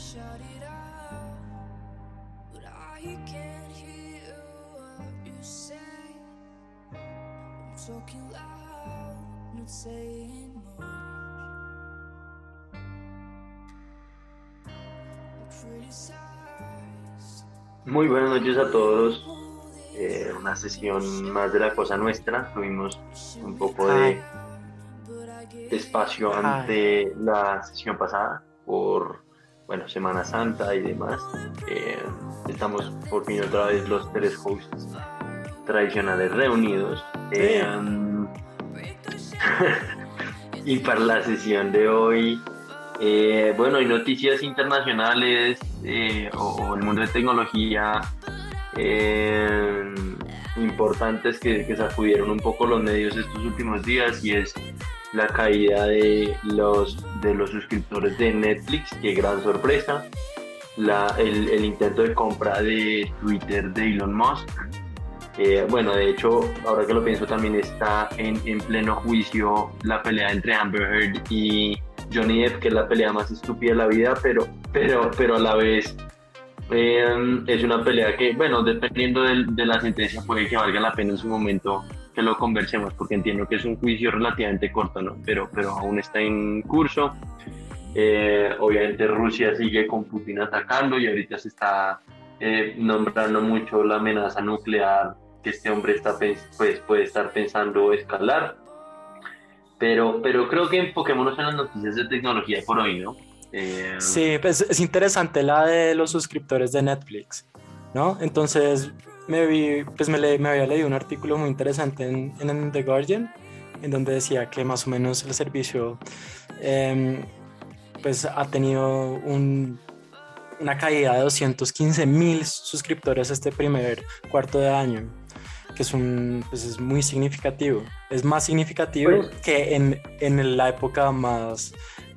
shout it out, but I can't hear what you say. I'm talking loud, not saying much. I criticize. Muy buenas noches a todos. Eh, una sesión más de la cosa nuestra. Tuvimos un poco de espacio ante la sesión pasada por bueno Semana Santa y demás. Eh, estamos por fin otra vez los tres hosts tradicionales reunidos. Eh, y para la sesión de hoy, eh, bueno, hay noticias internacionales eh, o, o el mundo de tecnología importantes que, que sacudieron un poco los medios estos últimos días y es la caída de los, de los suscriptores de Netflix, qué gran sorpresa, la, el, el intento de compra de Twitter de Elon Musk. Eh, bueno, de hecho, ahora que lo pienso, también está en, en pleno juicio la pelea entre Amber Heard y Johnny Depp, que es la pelea más estúpida de la vida, pero, pero, pero a la vez eh, es una pelea que, bueno, dependiendo de, de, la sentencia, puede que valga la pena en su momento que lo conversemos, porque entiendo que es un juicio relativamente corto, ¿no? Pero, pero aún está en curso. Eh, obviamente Rusia sigue con Putin atacando y ahorita se está eh, nombrando mucho la amenaza nuclear que este hombre está, pues, puede estar pensando escalar. Pero, pero creo que enfoquémonos en las noticias de tecnología por hoy, ¿no? Eh... Sí, pues es interesante la de los suscriptores de Netflix, ¿no? Entonces me, vi, pues me, le, me había leído un artículo muy interesante en, en, The Guardian, en donde decía que más o menos el servicio eh, pues ha tenido un, una caída de 215 mil suscriptores este primer cuarto de año que es, un, pues es muy significativo. Es más significativo pues, que en, en, la época más,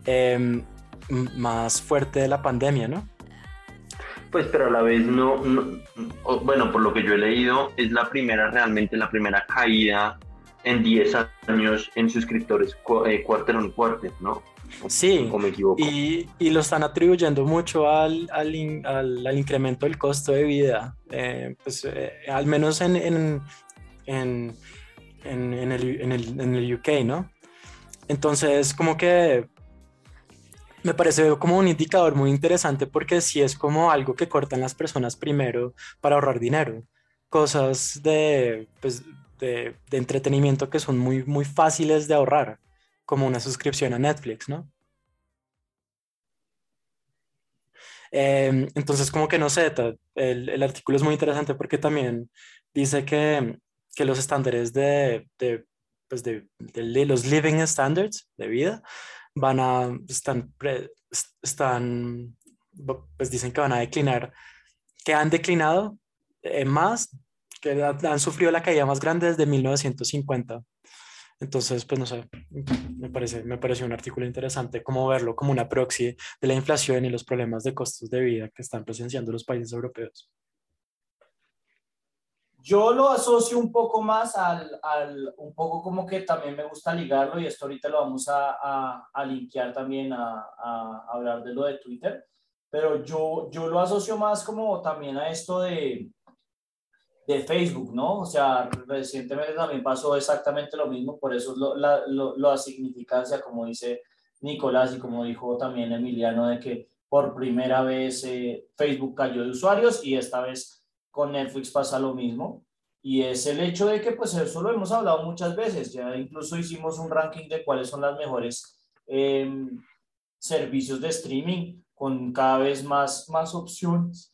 eh, más fuerte de la pandemia, ¿no? Pues, pero a la vez no, no, bueno, por lo que yo he leído, es la primera, realmente la primera caída en 10 años en suscriptores eh, quarter on quarter, ¿no? Sí, o me equivoco. Y, y, lo están atribuyendo mucho al, al, in, al, al incremento del costo de vida, eh, pues eh, al menos en, en, en, en, el, en, el, en el UK, ¿no? Entonces, como que me parece como un indicador muy interesante porque sí es como algo que cortan las personas primero para ahorrar dinero. Cosas de, pues, de, entretenimiento que son muy, muy fáciles de ahorrar como una suscripción a Netflix, ¿no? Eh, entonces, como que no sé, el, el, artículo es muy interesante porque también dice que, que los estándares de, de, pues de, los living standards de vida van a, están, están, pues dicen que van a declinar, que han declinado eh, más, que han sufrido la caída más grande desde 1950. Entonces, pues no sé, me parece, me pareció un artículo interesante cómo verlo como una proxy de la inflación y los problemas de costos de vida que están presenciando los países europeos. Yo lo asocio un poco más al, al, un poco como que también me gusta ligarlo y esto ahorita lo vamos a, a, a linkear también a, a, hablar de lo de Twitter, pero yo, yo lo asocio más como también a esto de, de Facebook, ¿no? O sea, recientemente también pasó exactamente lo mismo, por eso lo, la, lo, la significancia, como dice Nicolás y como dijo también Emiliano, de que por primera vez eh, Facebook cayó de usuarios y esta vez con Netflix pasa lo mismo. Y es el hecho de que, pues eso lo hemos hablado muchas veces, ya incluso hicimos un ranking de cuáles son las mejores eh, servicios de streaming con cada vez más, más opciones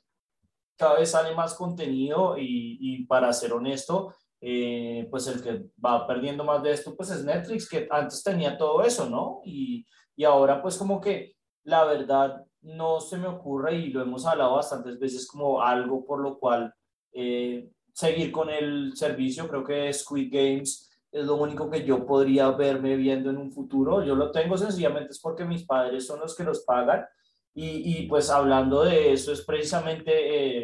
cada vez sale más contenido y, y para ser honesto, eh, pues el que va perdiendo más de esto, pues es Netflix, que antes tenía todo eso, ¿no? Y, y ahora pues como que la verdad no se me ocurre y lo hemos hablado bastantes veces como algo por lo cual eh, seguir con el servicio, creo que Squid Games es lo único que yo podría verme viendo en un futuro. Yo lo tengo sencillamente es porque mis padres son los que los pagan y, y, pues hablando de eso es precisamente,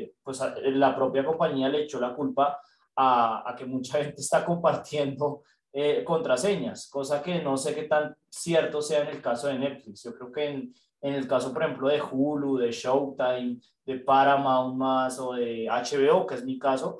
eh, pues la propia compañía le echó la culpa a, a que mucha gente está compartiendo eh, contraseñas, cosa que no sé qué tan cierto sea en el caso de Netflix. Yo creo que en, En el caso, por ejemplo, de Hulu, de Showtime, de Paramount más o de HBO, que es mi caso,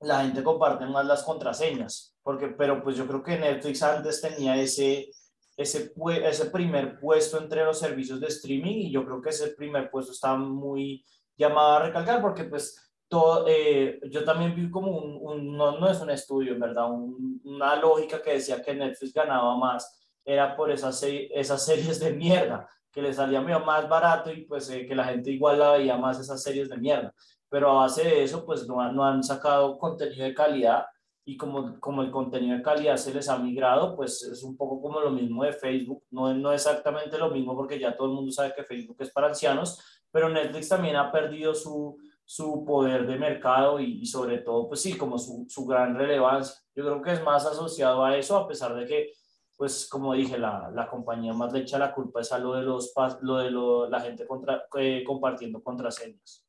la gente comparte más las contraseñas, porque, pero pues yo creo que Netflix antes tenía ese, ese, ese primer puesto entre los servicios de streaming y yo creo que ese primer puesto está muy llamado a recalcar porque pues todo, eh, yo también vi como un, no, no, es un estudio, en verdad, una lógica que decía que Netflix ganaba más, era por esas, esas series de mierda, que le salía más barato y pues eh, que la gente igual la veía más esas series de mierda. Pero a base de eso, pues no, no han sacado contenido de calidad y como, como el contenido de calidad se les ha migrado, pues es un poco como lo mismo de Facebook, no, no exactamente lo mismo porque ya todo el mundo sabe que Facebook es para ancianos, pero Netflix también ha perdido su, su poder de mercado y, sobre todo, pues sí, como su, su, gran relevancia. Yo creo que es más asociado a eso, a pesar de que, pues como dije, la, la compañía más le echa la culpa es a lo de, los, lo de lo, la gente contra, eh, compartiendo contraseñas.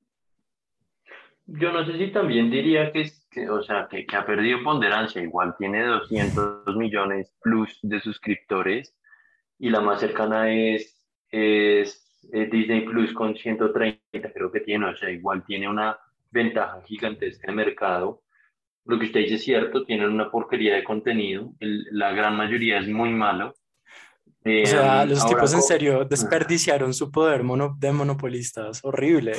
Yo no sé si también diría que, que o sea, que, ha perdido ponderancia, igual tiene 200 millones plus de suscriptores y la más cercana es, es Disney Plus con 130 creo que tiene, o sea, igual tiene una ventaja gigantesca de mercado. Lo que usted dice es cierto, tienen una porquería de contenido, la gran mayoría es muy malo. o sea, eh, los tipos en serio desperdiciaron su poder mono, de monopolistas, horrible.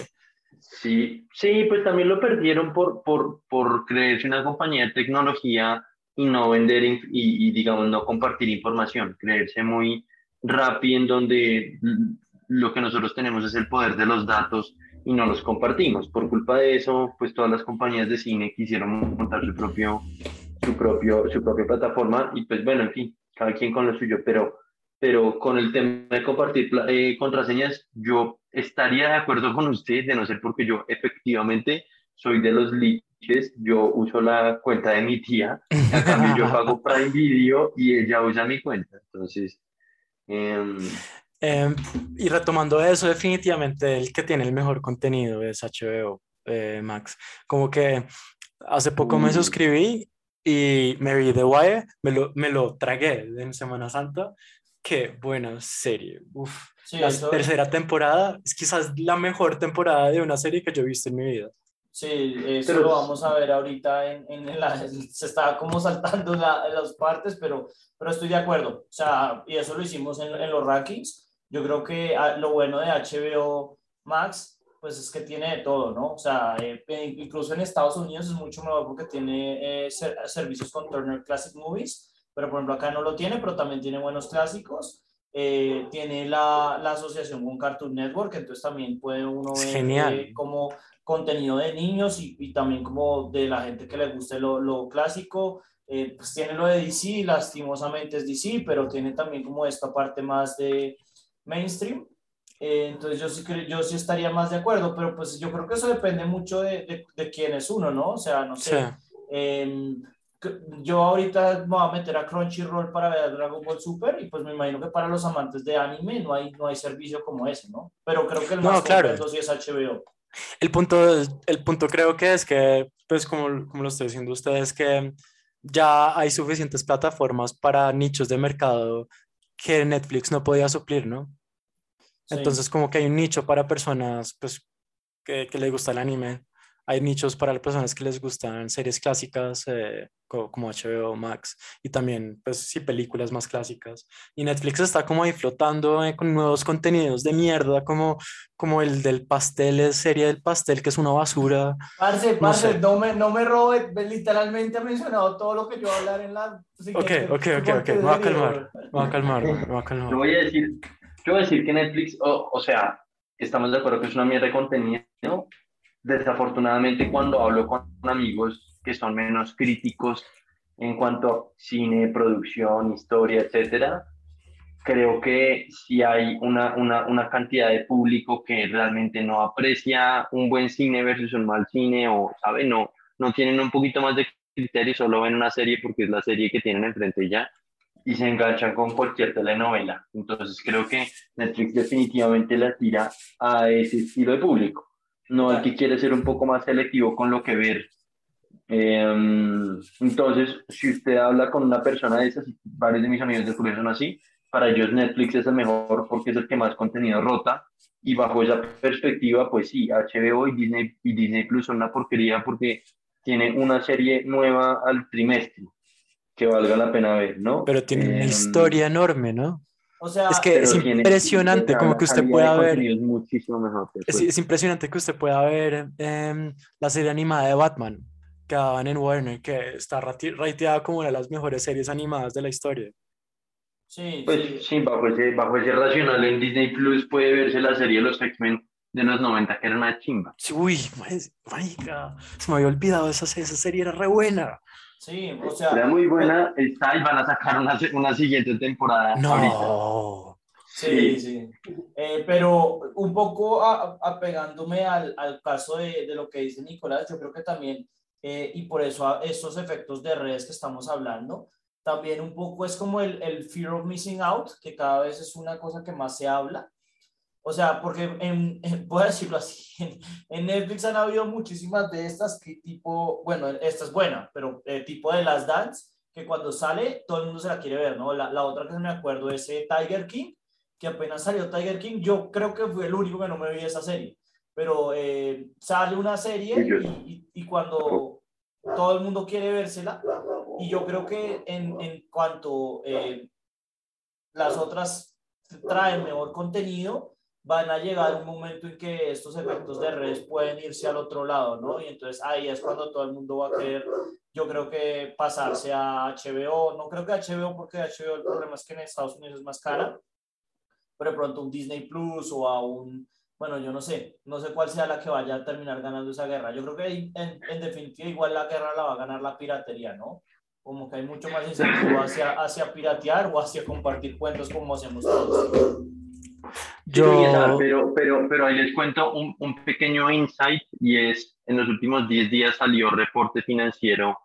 Sí, sí, pues también lo perdieron por, por, por creerse una compañía de tecnología y no vender y, y, digamos, no compartir información, creerse muy rápido en donde lo que nosotros tenemos es el poder de los datos y no los compartimos. Por culpa de eso, pues todas las compañías de cine quisieron montar su propio, su propio, su propia plataforma y pues bueno, en fin, cada quien con lo suyo, pero, pero con el tema de compartir eh, contraseñas, yo estaría de acuerdo con usted, de no ser porque yo efectivamente soy de los liches, yo uso la cuenta de mi tía, a cambio yo pago Prime Video y ella usa mi cuenta, entonces... Eh, Em, y retomando eso, definitivamente el que tiene el mejor contenido es HBO eh, Max. Como que hace poco me suscribí y me vi The Wire, me lo, me lo tragué en Semana Santa. Qué buena serie. Uf. la tercera temporada es quizás la mejor temporada de una serie que yo he visto en mi vida. Sí, eso lo vamos a ver ahorita en, en la, se está como saltando la, las partes, pero, pero estoy de acuerdo. O sea, y eso lo hicimos en, en los rankings yo creo que ah, lo bueno de HBO Max, pues es que tiene de todo, ¿no? O sea, eh, incluso en Estados Unidos es mucho mejor porque tiene eh, servicios con Turner Classic Movies, pero por ejemplo acá no lo tiene, pero también tiene buenos clásicos. Eh, tiene la, la, asociación con Cartoon Network, entonces también puede uno ver como contenido de niños y, y, también como de la gente que le guste lo, lo clásico. pues tiene lo de DC, lastimosamente es DC, pero tiene también como esta parte más de, mainstream. Eh, entonces yo sí, yo sí estaría más de acuerdo, pero pues yo creo que eso depende mucho de, de, quién es uno, ¿no? O sea, no sé. Em, yo ahorita me voy a meter a Crunchyroll para ver Dragon Ball Super y pues me imagino que para los amantes de anime no hay, no hay servicio como ese, ¿no? Pero creo que el más no, claro. sí es HBO. El punto, el punto creo que es que, pues como, como lo estoy diciendo ustedes, que ya hay suficientes plataformas para nichos de mercado que Netflix no podía suplir, ¿no? Entonces como que hay un nicho para personas pues, que, que les gusta el anime. Hay nichos para las personas que les gustan series clásicas eh, como HBO Max y también pues sí películas más clásicas. Y Netflix está como ahí flotando eh, con nuevos contenidos de mierda como, como el del pastel, es serie del pastel que es una basura. Parce, parce, no, me, no me robe, literalmente ha mencionado todo lo que yo voy a hablar en la... Ok, ok, ok, ok, me voy a calmar, me voy a calmar, me voy a calmar. voy a decir yo voy a decir que Netflix, o sea, estamos de acuerdo que es una mierda de contenido. Desafortunadamente, cuando hablo con amigos que son menos críticos en cuanto a cine, producción, historia, etcétera, creo que si hay una, una, una, cantidad de público que realmente no aprecia un buen cine versus un mal cine o, ¿sabe? No, no tienen un poquito más de criterio, solo ven una serie porque es la serie que tienen enfrente ya y se enganchan con cualquier telenovela. Entonces creo que Netflix definitivamente la tira a ese estilo de público, no al que quiere ser un poco más selectivo con lo que ver. Em, entonces, si usted habla con una persona de esas, varios de mis amigos de Julio son así, para ellos Netflix es el mejor porque es el que más contenido rota. Y bajo esa perspectiva, pues sí, HBO y Disney, y Disney Plus son una porquería porque tienen una serie nueva al trimestre que valga la pena ver, ¿no? Pero tiene una Em, historia enorme, ¿no? O sea, Es que impresionante como que usted pueda ver. Es muchísimo mejor. de Es, acuerdo. es impresionante que usted pueda ver em, la serie animada de Batman que daban en Warner, que está rateada como una de las mejores series animadas de la historia. sí, Pues sí. sí, bajo ese, bajo ese racional en Disney Plus puede verse la serie de los X-Men de los 90, que era una chimba. Sí, Uy, marica, se me había olvidado, esa, esa serie era re buena. Sí, o Era sea, muy buena, está y van a sacar una, una siguiente temporada ahorita. No. sí, sí. Eh, pero un poco a- apegándome al, al caso de, de lo que dice Nicolás, yo creo que también, eh, y por eso a estos efectos de redes que estamos hablando, también un poco es como el, el fear of missing out, que cada vez es una cosa que más se habla. O sea, porque en, en- a decirlo así, en, en Netflix han habido muchísimas de estas que tipo, bueno, esta es buena, pero eh, tipo de las dance, que cuando sale todo el mundo se la quiere ver, ¿no? La, la otra que me acuerdo es eh, Tiger King, que apenas salió Tiger King, yo creo que fue el único que no me vi esa serie, pero eh, sale una serie y, y- y cuando todo el mundo quiere vérsela, y yo creo que en, en cuanto eh, las otras traen mejor contenido, van a llegar un momento en que estos efectos de redes pueden irse al otro lado, ¿no? Y entonces ahí es cuando todo el mundo va a querer, yo creo que pasarse a HBO, no creo que HBO porque HBO el problema es que en Estados Unidos es más cara, pero pronto un Disney Plus o a un, bueno, yo no sé, no sé cuál sea la que vaya a terminar ganando esa guerra. Yo creo que en, en definitiva igual la guerra la va a ganar la piratería, ¿no? Como que hay mucho más incentivo hacia, hacia piratear o hacia compartir cuentos como hacemos todos. Sí, Yo, pero, pero, pero ahí les cuento un, un pequeño insight y es, en los últimos 10 días salió reporte financiero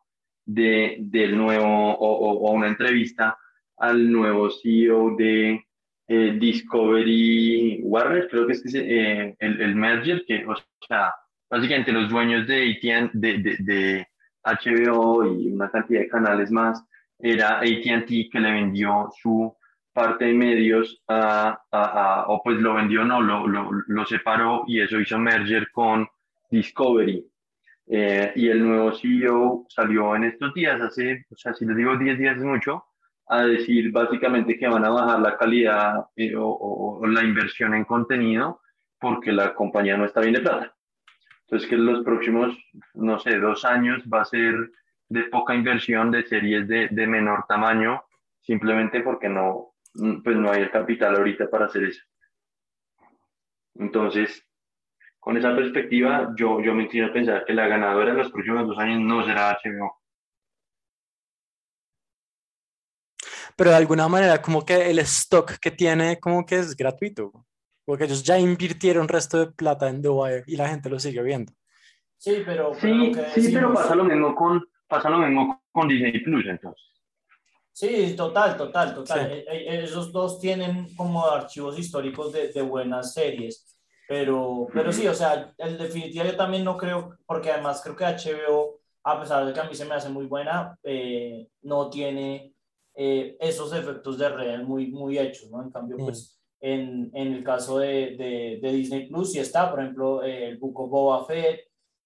de, del nuevo, o, o- o una entrevista al nuevo CEO de eh, Discovery Warner, creo que es eh, el, el merger, que, o sea, básicamente los dueños de, AT&T de, de, de HBO y una cantidad de canales más, era AT&T que le vendió su parte de medios a, a- a- o pues lo vendió, no, lo, lo, lo separó y eso hizo merger con Discovery. Eh, y el nuevo CEO salió en estos días, hace, o sea, si les digo 10 días es mucho, a decir básicamente que van a bajar la calidad eh, o, o- o la inversión en contenido porque la compañía no está bien de plata. Entonces que los próximos, no sé, dos años va a ser de poca inversión de series de, de menor tamaño, simplemente porque no, pues no hay el capital ahorita para hacer eso. Entonces, con esa perspectiva, yo, yo me inclino a pensar que la ganadora en los próximos dos años no será HBO. pero de alguna manera como que el stock que tiene como que es gratuito, porque ellos ya invirtieron resto de plata en The Wire y la gente lo sigue viendo. Sí, pero, pero Sí, lo que sí, pero pasa lo mismo con, pasa lo mismo con Disney Plus, entonces. Sí, total, total, total. Sí. E- e- Esos dos tienen como archivos históricos de, de buenas series, pero, pero sí, o sea, en definitiva yo también no creo, porque además creo que HBO, a pesar de que a mí se me hace muy buena, eh, no tiene eh, esos efectos de red muy, muy hechos, ¿no? En cambio, Mm. pues en, en el caso de, de, de Disney Plus sí está, por ejemplo, eh, el Book of Boba Fett,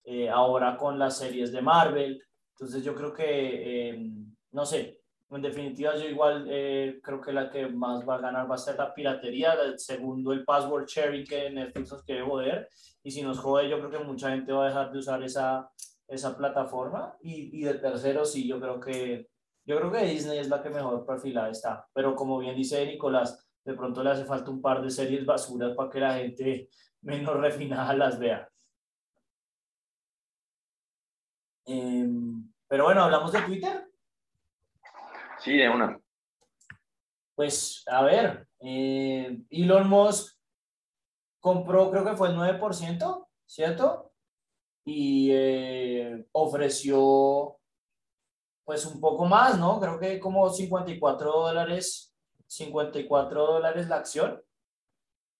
eh, ahora con las series de Marvel, entonces yo creo que, eh, no sé, en definitiva, yo igual eh, creo que la que más va a ganar va a ser la piratería, el segundo el password sharing que Netflix nos quiere joder, y si nos jode yo creo que mucha gente va a dejar de usar esa, esa plataforma, y, y de tercero sí, yo creo que yo creo que Disney es la que mejor perfilada está, pero como bien dice Nicolás, de pronto le hace falta un par de series basuras para que la gente menos refinada las vea. Em, pero bueno, hablamos de Twitter. Sí, de una. Pues, a ver, eh, Elon Musk compró, creo que fue el 9%, ¿cierto? Y eh, ofreció, pues, un poco más, ¿no? Creo que como 54 dólares, 54 dólares la acción.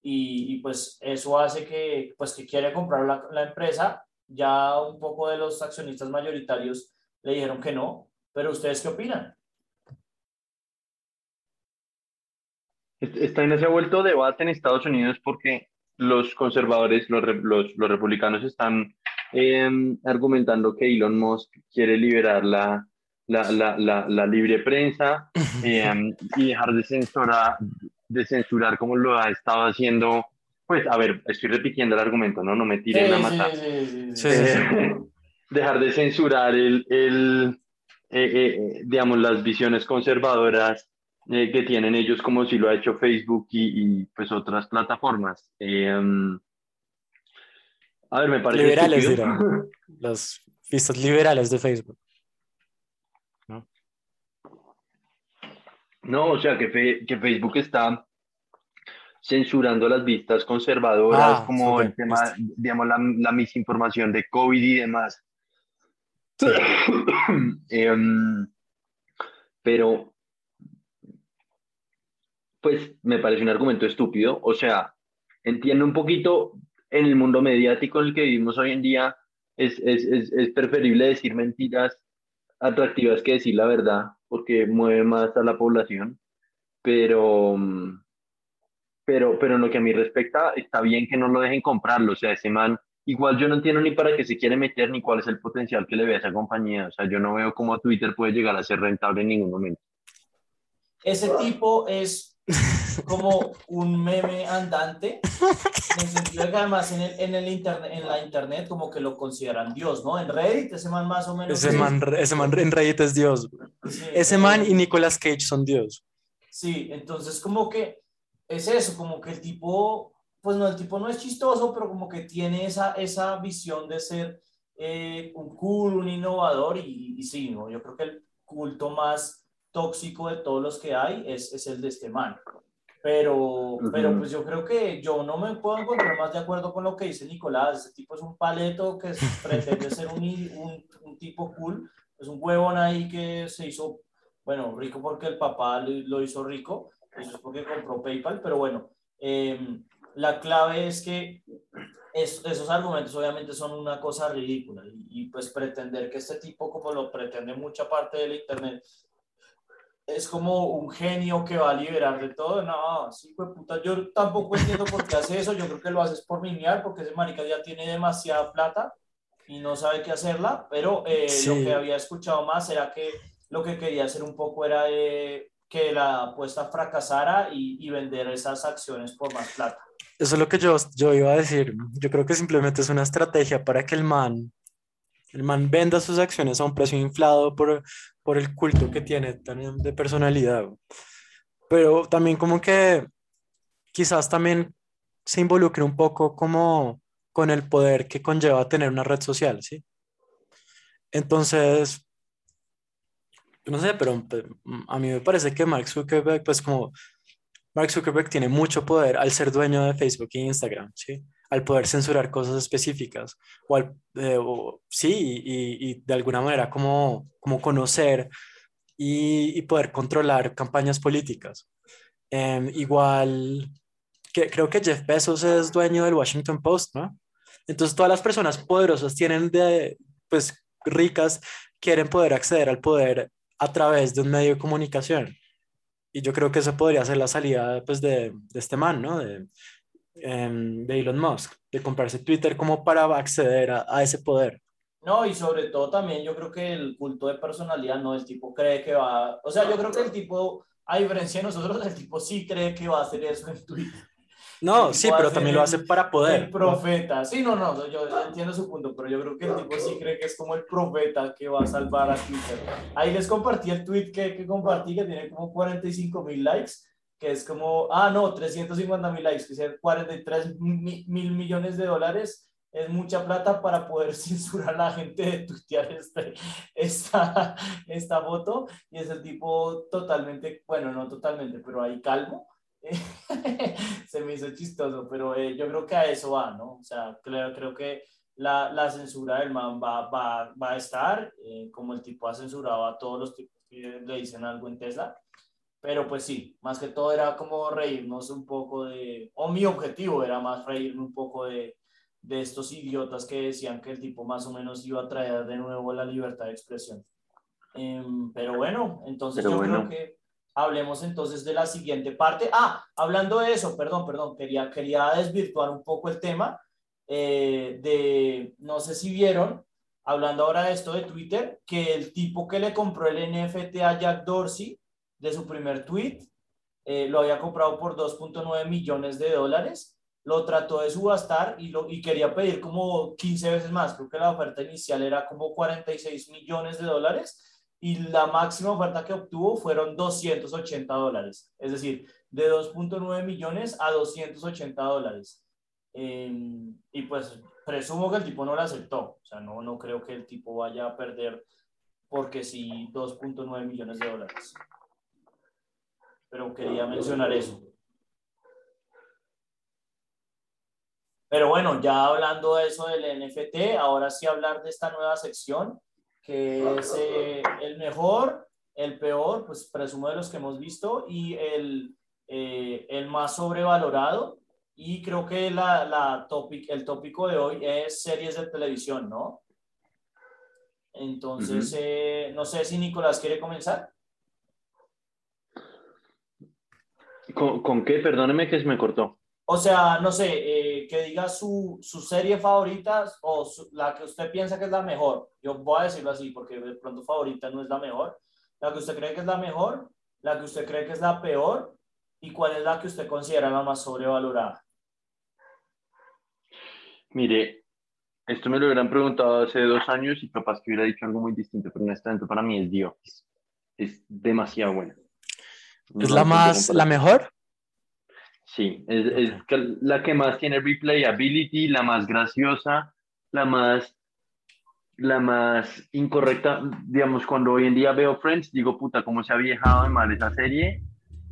Y, y, pues eso hace que, pues, que quiere comprar la, la empresa. Ya un poco de los accionistas mayoritarios le dijeron que no. Pero, ¿ustedes qué opinan? Esta vaina se ha vuelto debate en Estados Unidos porque los conservadores, los, los, los republicanos están em, argumentando que Elon Musk quiere liberar la, la, la, la libre prensa em, y dejar de censurar, de censurar como lo ha estado haciendo. Pues, a ver, estoy repitiendo el argumento, ¿no? No me tiren a matar. dejar de censurar el, el eh, eh, digamos, las visiones conservadoras eh, que tienen ellos como si lo ha hecho Facebook y, pues otras plataformas. Em, a ver, me parece... Liberales, dirán. Las vistas liberales de Facebook. ¿No? No, o sea, que, que Facebook está censurando las vistas conservadoras, ah, como el tema, digamos, la, la, misinformación de COVID y demás. Em, pero pues me parece un argumento estúpido. O sea, entiendo un poquito en el mundo mediático en el que vivimos hoy en día, es, es, es, es preferible decir mentiras atractivas que decir la verdad, porque mueve más a la población. Pero, pero, pero en lo que a mí respecta, está bien que no lo dejen comprarlo. O sea, ese man, igual yo no entiendo ni para qué se quiere meter, ni cuál es el potencial que le ve a esa compañía. O sea, yo no veo cómo Twitter puede llegar a ser rentable en ningún momento. Ese tipo es como un meme andante, en el sentido de que además en, el, en, el internet, en la internet como que lo consideran Dios, ¿no? En Reddit ese man más o menos... Ese, man, ese man en Reddit es Dios. ese man y Nicolas Cage son Dios. Sí, entonces como que es eso, como que el tipo, pues no, el tipo no es chistoso, pero como que tiene esa, esa visión de ser eh, un cool, un innovador y, y sí, ¿no? Yo creo que el culto más tóxico de todos los que hay es, es el de este man. Pero, pero pues yo creo que yo no me puedo encontrar más de acuerdo con lo que dice Nicolás. Este tipo es un paleto que pretende ser un, un, un, tipo cool. Es un huevón ahí que se hizo, bueno, rico porque el papá lo, hizo rico. Eso es porque compró PayPal. Pero bueno, em, la clave es que esos argumentos obviamente son una cosa ridícula. Y, y pues pretender que este tipo, como lo pretende mucha parte del Internet, es como un genio que va a liberar de todo. No, sí, pues puta, yo tampoco entiendo por qué hace eso. Yo creo que lo haces por minear, porque ese marica ya tiene demasiada plata y no sabe qué hacerla. Pero eh, lo que había escuchado más era que lo que quería hacer un poco era que la apuesta fracasara y, y, vender esas acciones por más plata. Eso es lo que yo, yo iba a decir. Yo creo que simplemente es una estrategia para que el man el man venda sus acciones a un precio inflado por, por el culto que tiene también de personalidad. Pero también como que quizás también se involucre un poco como con el poder que conlleva tener una red social, ¿sí? Entonces, no sé, pero a mí me parece que Mark Zuckerberg, pues como Mark Zuckerberg tiene mucho poder al ser dueño de Facebook e Instagram, ¿sí? Al poder censurar cosas específicas, o, al, eh, sí, y, y, de alguna manera como, como conocer y, y poder controlar campañas políticas. Em, igual, que, creo que Jeff Bezos es dueño del Washington Post, ¿no? Entonces todas las personas poderosas tienen de, pues, ricas, quieren poder acceder al poder a través de un medio de comunicación. Y yo creo que esa podría ser la salida, pues, de, de este man, ¿no? Em, de Elon Musk, de comprarse Twitter como para acceder a, ese poder. No, y sobre todo también yo creo que el culto de personalidad, no, el tipo cree que va, o sea, yo creo que el tipo, a diferencia de nosotros, el tipo sí cree que va a hacer eso en Twitter. No, sí, pero también lo hace para poder. El profeta, sí, no, no, yo entiendo su punto, pero yo creo que el tipo sí cree que es como el profeta que va a salvar a Twitter. Ahí les compartí el tweet que, que compartí, que tiene como 45 mil likes, que es como, ah, no, 350 mil likes, que sea 43 mil millones de dólares, es mucha plata para poder censurar a la gente de tuitear este, esta, esta foto. Y es el tipo totalmente, bueno, no totalmente, pero ahí calmo. Se me hizo chistoso, pero eh, yo creo que a eso va, ¿no? O sea, creo, creo que la, la censura del man va, va, va a estar, eh, como el tipo ha censurado a todos los tipos que le dicen algo en Tesla. Pero pues sí, más que todo era como reírnos un poco de, o mi objetivo era más reírme un poco de, de estos idiotas que decían que el tipo más o menos iba a traer de nuevo la libertad de expresión. Em, pero bueno, entonces yo creo que hablemos entonces de la siguiente parte. Ah, hablando de eso, perdón, perdón, quería, quería desvirtuar un poco el tema eh, de, no sé si vieron, hablando ahora de esto de Twitter, que el tipo que le compró el NFT a Jack Dorsey de su primer tweet, eh, lo había comprado por 2.9 millones de dólares, lo trató de subastar y, lo, y quería pedir como 15 veces más, creo que la oferta inicial era como 46 millones de dólares y la máxima oferta que obtuvo fueron 280 dólares, es decir, de 2.9 millones a 280 dólares. Em, y pues presumo que el tipo no la aceptó, o sea, no, no creo que el tipo vaya a perder porque sí 2.9 millones de dólares. Pero quería mencionar eso. Pero bueno, ya hablando de eso del NFT, ahora sí hablar de esta nueva sección que es eh, el mejor, el peor, pues presumo de los que hemos visto, y el, eh, el más sobrevalorado. Y creo que la, la topic, el tópico de hoy es series de televisión, ¿no? Entonces, eh, no sé si Nicolás quiere comenzar. ¿Con, ¿Con, qué? Perdóneme que se me cortó. O sea, no sé, eh, que diga su, su, serie favorita o la que usted piensa que es la mejor. Yo voy a decirlo así porque de pronto favorita no es la mejor. La que usted cree que es la mejor, la que usted cree que es la peor y cuál es la que usted considera la más sobrevalorada. Mire, esto me lo hubieran preguntado hace dos años y capaz que hubiera dicho algo muy distinto, pero en este momento para mí es Dios. Es demasiado buena. ¿Es la más, la mejor? Sí, es, es, la que más tiene replayability, la más graciosa, la más, la más incorrecta. Digamos, cuando hoy en día veo Friends, digo, puta, cómo se ha viejado de mal esa serie.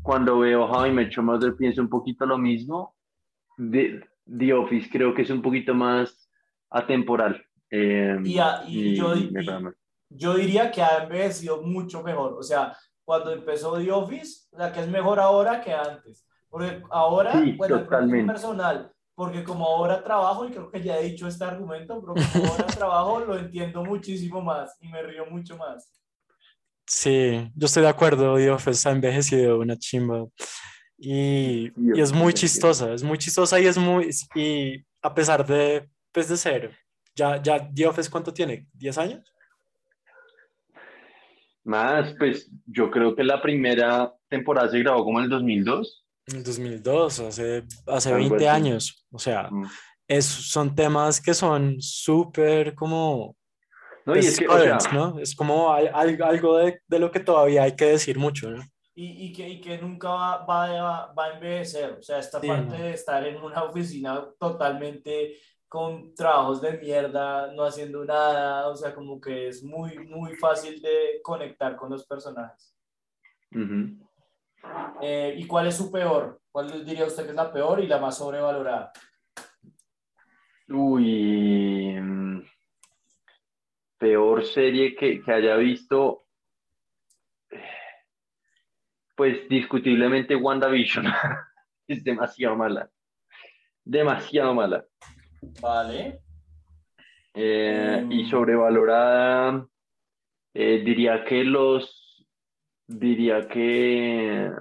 Cuando veo How I Met Your Mother, pienso un poquito lo mismo. The, The Office creo que es un poquito más atemporal. Eh, y, a, y, y, yo, y, yo diría que ha envejecido mucho mejor. O sea, cuando empezó The Office, la que es mejor ahora que antes. Porque ahora, sí, bueno, totalmente. personal, porque como ahora trabajo, y creo que ya he dicho este argumento, pero como ahora trabajo lo entiendo muchísimo más y me río mucho más. Sí, yo estoy de acuerdo, Dios, ha envejecido una chimba. Y, y, es muy chistosa, es muy chistosa y es muy, y a pesar de, pues de cero, ya, ya The Office, ¿cuánto tiene? ¿10 años? Más, pues yo creo que la primera temporada se grabó como en el 2002. En 2002, hace, hace 20 años. O sea, mm. es, son temas que son súper como... No, y es, que, o sea, ¿no? es como algo de, de, lo que todavía hay que decir mucho, ¿no? Y, y, que, y que nunca va, va, va, a envejecer. O sea, esta sí, parte no. de estar en una oficina totalmente con trabajos de mierda, no haciendo nada, o sea, como que es muy, muy fácil de conectar con los personajes. Uh -huh. Eh, ¿Y cuál es su peor? ¿Cuál diría usted que es la peor y la más sobrevalorada? Uy, peor serie que, que haya visto, pues discutiblemente WandaVision. es demasiado mala. Demasiado mala. Vale. Eh, mm. Y sobrevalorada, eh, diría que los diría que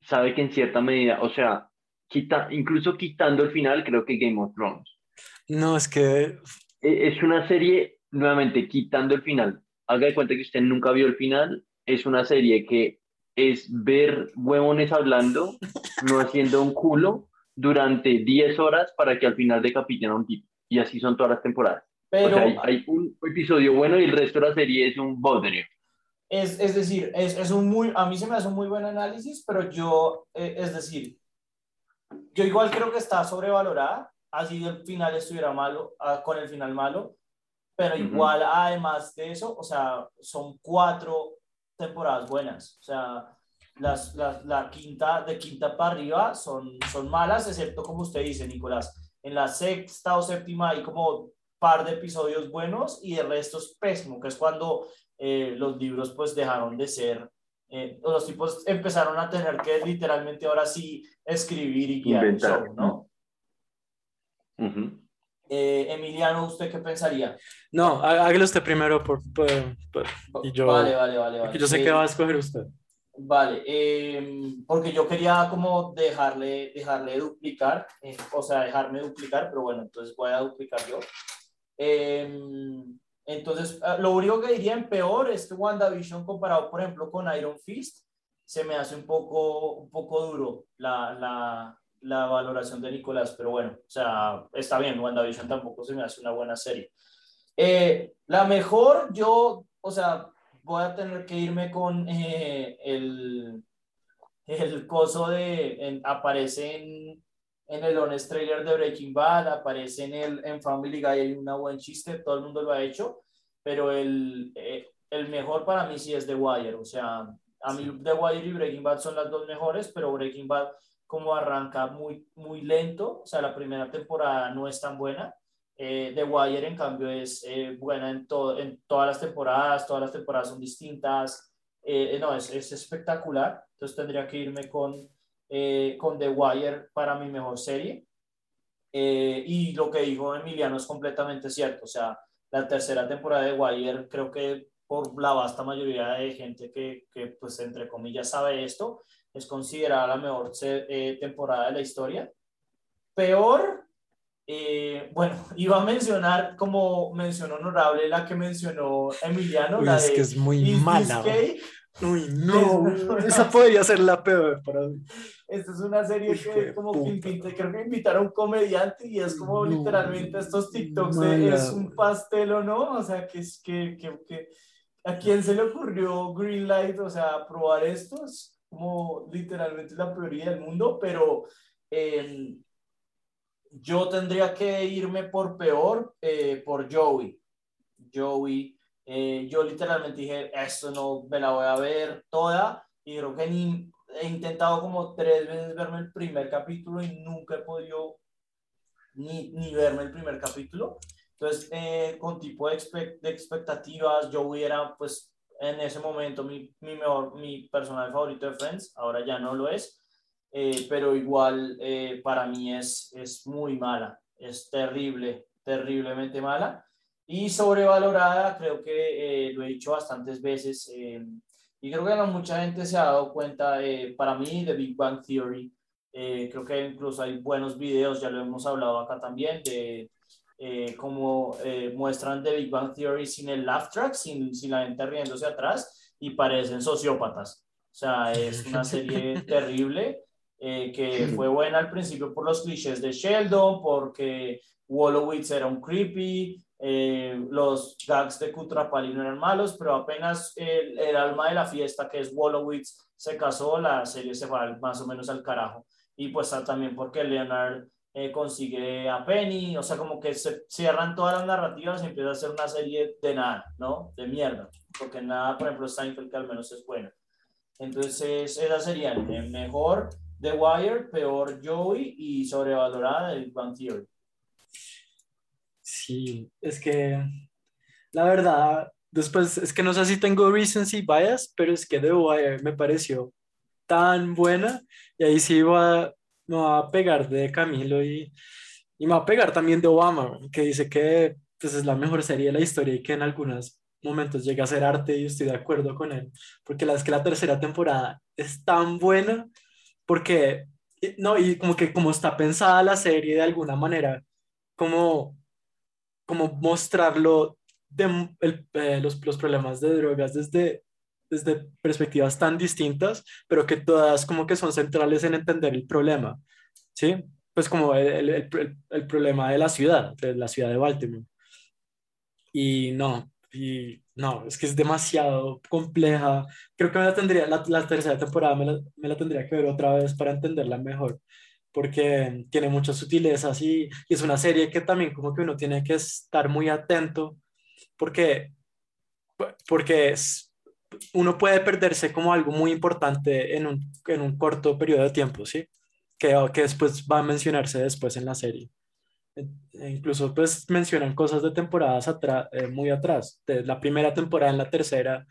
sabe que en cierta medida, o sea, quita, incluso quitando el final, creo que Game of Thrones. No, es que... E, es una serie, nuevamente, quitando el final. Haga de cuenta que usted nunca vio el final. Es una serie que es ver huevones hablando, no haciendo un culo, durante 10 horas para que al final decapiten a un tipo. Y así son todas las temporadas. Pero... O sea, hay, hay un episodio bueno y el resto de la serie es un bodrio. Es, es decir, es, es, un muy, a mí se me hace un muy buen análisis, pero yo, eh, es decir, yo igual creo que está sobrevalorada, así el final estuviera malo, ah, con el final malo, pero uh -huh. igual además de eso, o sea, son cuatro temporadas buenas, o sea, las, las, la quinta, de quinta para arriba son, son malas, excepto como usted dice, Nicolás, en la sexta o séptima hay como par de episodios buenos y el resto es pésimo, que es cuando eh, los libros pues dejaron de ser, eh, los tipos empezaron a tener que literalmente ahora sí escribir y guiar el show, ¿no? Uh -huh. eh, Emiliano, ¿usted qué pensaría? No, hágalo usted primero por, por, por y yo, vale, vale, vale, vale. Yo sé que va a escoger usted. Vale, em, porque yo quería como dejarle, dejarle duplicar, eh, o sea, dejarme duplicar, pero bueno, entonces voy a duplicar yo. Em, entonces, ah, lo único que diría en peor es que WandaVision comparado, por ejemplo, con Iron Fist, se me hace un poco, un poco duro la, la, la valoración de Nicolás, pero bueno, o sea, está bien, WandaVision tampoco se me hace una buena serie. Eh, la mejor, yo, o sea, voy a tener que irme con eh, el, el coso de, aparece en, en el Honest Trailer de Breaking Bad, aparece en, el, en Family Guy, hay una buen chiste, todo el mundo lo ha hecho, pero el, eh, el mejor para mí sí es The Wire, o sea, a mí The Wire y Breaking Bad son las dos mejores, pero Breaking Bad como arranca muy, muy lento, o sea, la primera temporada no es tan buena. Eh, The Wire, en cambio, es eh, buena en, en todas las temporadas, todas las temporadas son distintas. no, es, es, espectacular. Entonces tendría que irme con, con The Wire para mi mejor serie. y lo que dijo Emiliano es completamente cierto. O sea, la tercera temporada de Wire, creo que por la vasta mayoría de gente que, que pues, entre comillas, sabe esto, es considerada la mejor eh, temporada de la historia. Peor, eh, bueno, iba a mencionar, como mencionó Honorable, la que mencionó Emiliano, la es de que es muy mala. Uy, no, esa podría ser la peor para mí. Esta es una serie que como que creo que invitaron a un comediante y es como literalmente estos TikToks es un pastel o no, o sea, que es que, que, que, a quién se le ocurrió Greenlight, o sea, probar esto es como literalmente la prioridad del mundo, pero em, yo tendría que irme por peor, eh, por Joey. Joey eh, yo literalmente dije, esto no me la voy a ver toda y creo que ni, he intentado como tres veces verme el primer capítulo y nunca he podido ni, ni verme el primer capítulo. Entonces, eh, con tipo de, expectativas, yo hubiera, pues, en ese momento mi, mi, mejor, mi personal favorito de Friends, ahora ya no lo es, eh, pero igual para mí es, es muy mala, es terrible, terriblemente mala y sobrevalorada, creo que eh, lo he dicho bastantes veces eh, y creo que no mucha gente se ha dado cuenta, eh, para mí, de Big Bang Theory. creo que incluso hay buenos videos, ya lo hemos hablado acá también, de cómo muestran de Big Bang Theory sin el laugh track, sin, sin la gente riéndose atrás y parecen sociópatas. O sea, es una serie terrible. Que fue buena al principio por los clichés de Sheldon, porque Wolowitz era un creepy, eh, los gags de Kutrapali no eran malos, pero apenas el, el, alma de la fiesta, que es Wolowitz, se casó, la serie se va más o menos al carajo. Y pues también porque Leonard eh, consigue a Penny, o sea, como que se cierran todas las narrativas y empieza a ser una serie de nada, ¿no? De mierda. Porque nada, por ejemplo, Seinfeld, que al menos es buena. Entonces, esa sería el mejor The Wire, peor Joey y sobrevalorada de Bang Theory. Sí, es que la verdad, después es que no sé si tengo recency bias, pero es que The Wire me pareció tan buena y ahí sí iba, me va a pegar de Camilo y, y me va a pegar también de Obama, que dice que pues, es la mejor serie de la historia y que en algunos momentos llega a ser arte y estoy de acuerdo con él, porque la que la tercera temporada es tan buena porque, no, y como que como está pensada la serie de alguna manera, como como mostrarlo de, eh, los, los, problemas de drogas desde, desde perspectivas tan distintas, pero que todas como que son centrales en entender el problema, ¿sí? Pues como el, el, el problema de la ciudad, de la ciudad de Baltimore. Y no, y no, es que es demasiado compleja. Creo que me la tendría, la, la tercera temporada me la, me la, tendría que ver otra vez para entenderla mejor porque tiene muchas sutilezas y, y, es una serie que también como que uno tiene que estar muy atento porque, porque es, uno puede perderse como algo muy importante en un, en un corto periodo de tiempo, ¿sí? Que, que después va a mencionarse después en la serie. E, incluso pues mencionan cosas de temporadas atrás, eh, muy atrás, de la primera temporada en la tercera,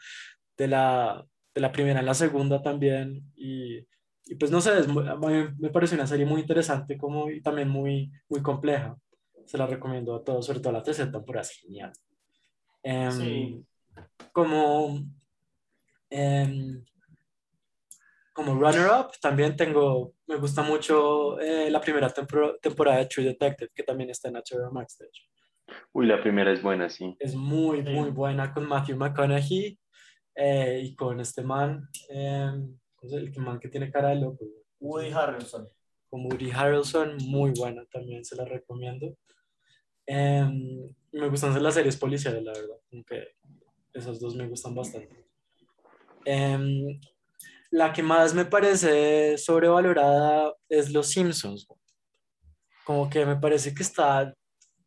de la, de la primera en la segunda también, y y pues no sé, me parece una serie muy interesante como, y también muy, muy compleja. Se la recomiendo a todos, sobre todo la tercera temporada, es genial. Em, como, em, como runner-up, también tengo, me gusta mucho eh, la primera tempor- temporada de True Detective, que también está en HBO Max, de hecho. Uy, la primera es buena, sí. Es muy, Sí. muy buena con Matthew McConaughey eh, y con este man, eh, ¿cómo se- el man que tiene cara de loco. Woody Harrelson. con Woody Harrelson, muy buena también, se la recomiendo. Em, me gustan las series policiales, la verdad, aunque esas dos me gustan bastante. La que más me parece sobrevalorada es Los Simpsons. Como que me parece que está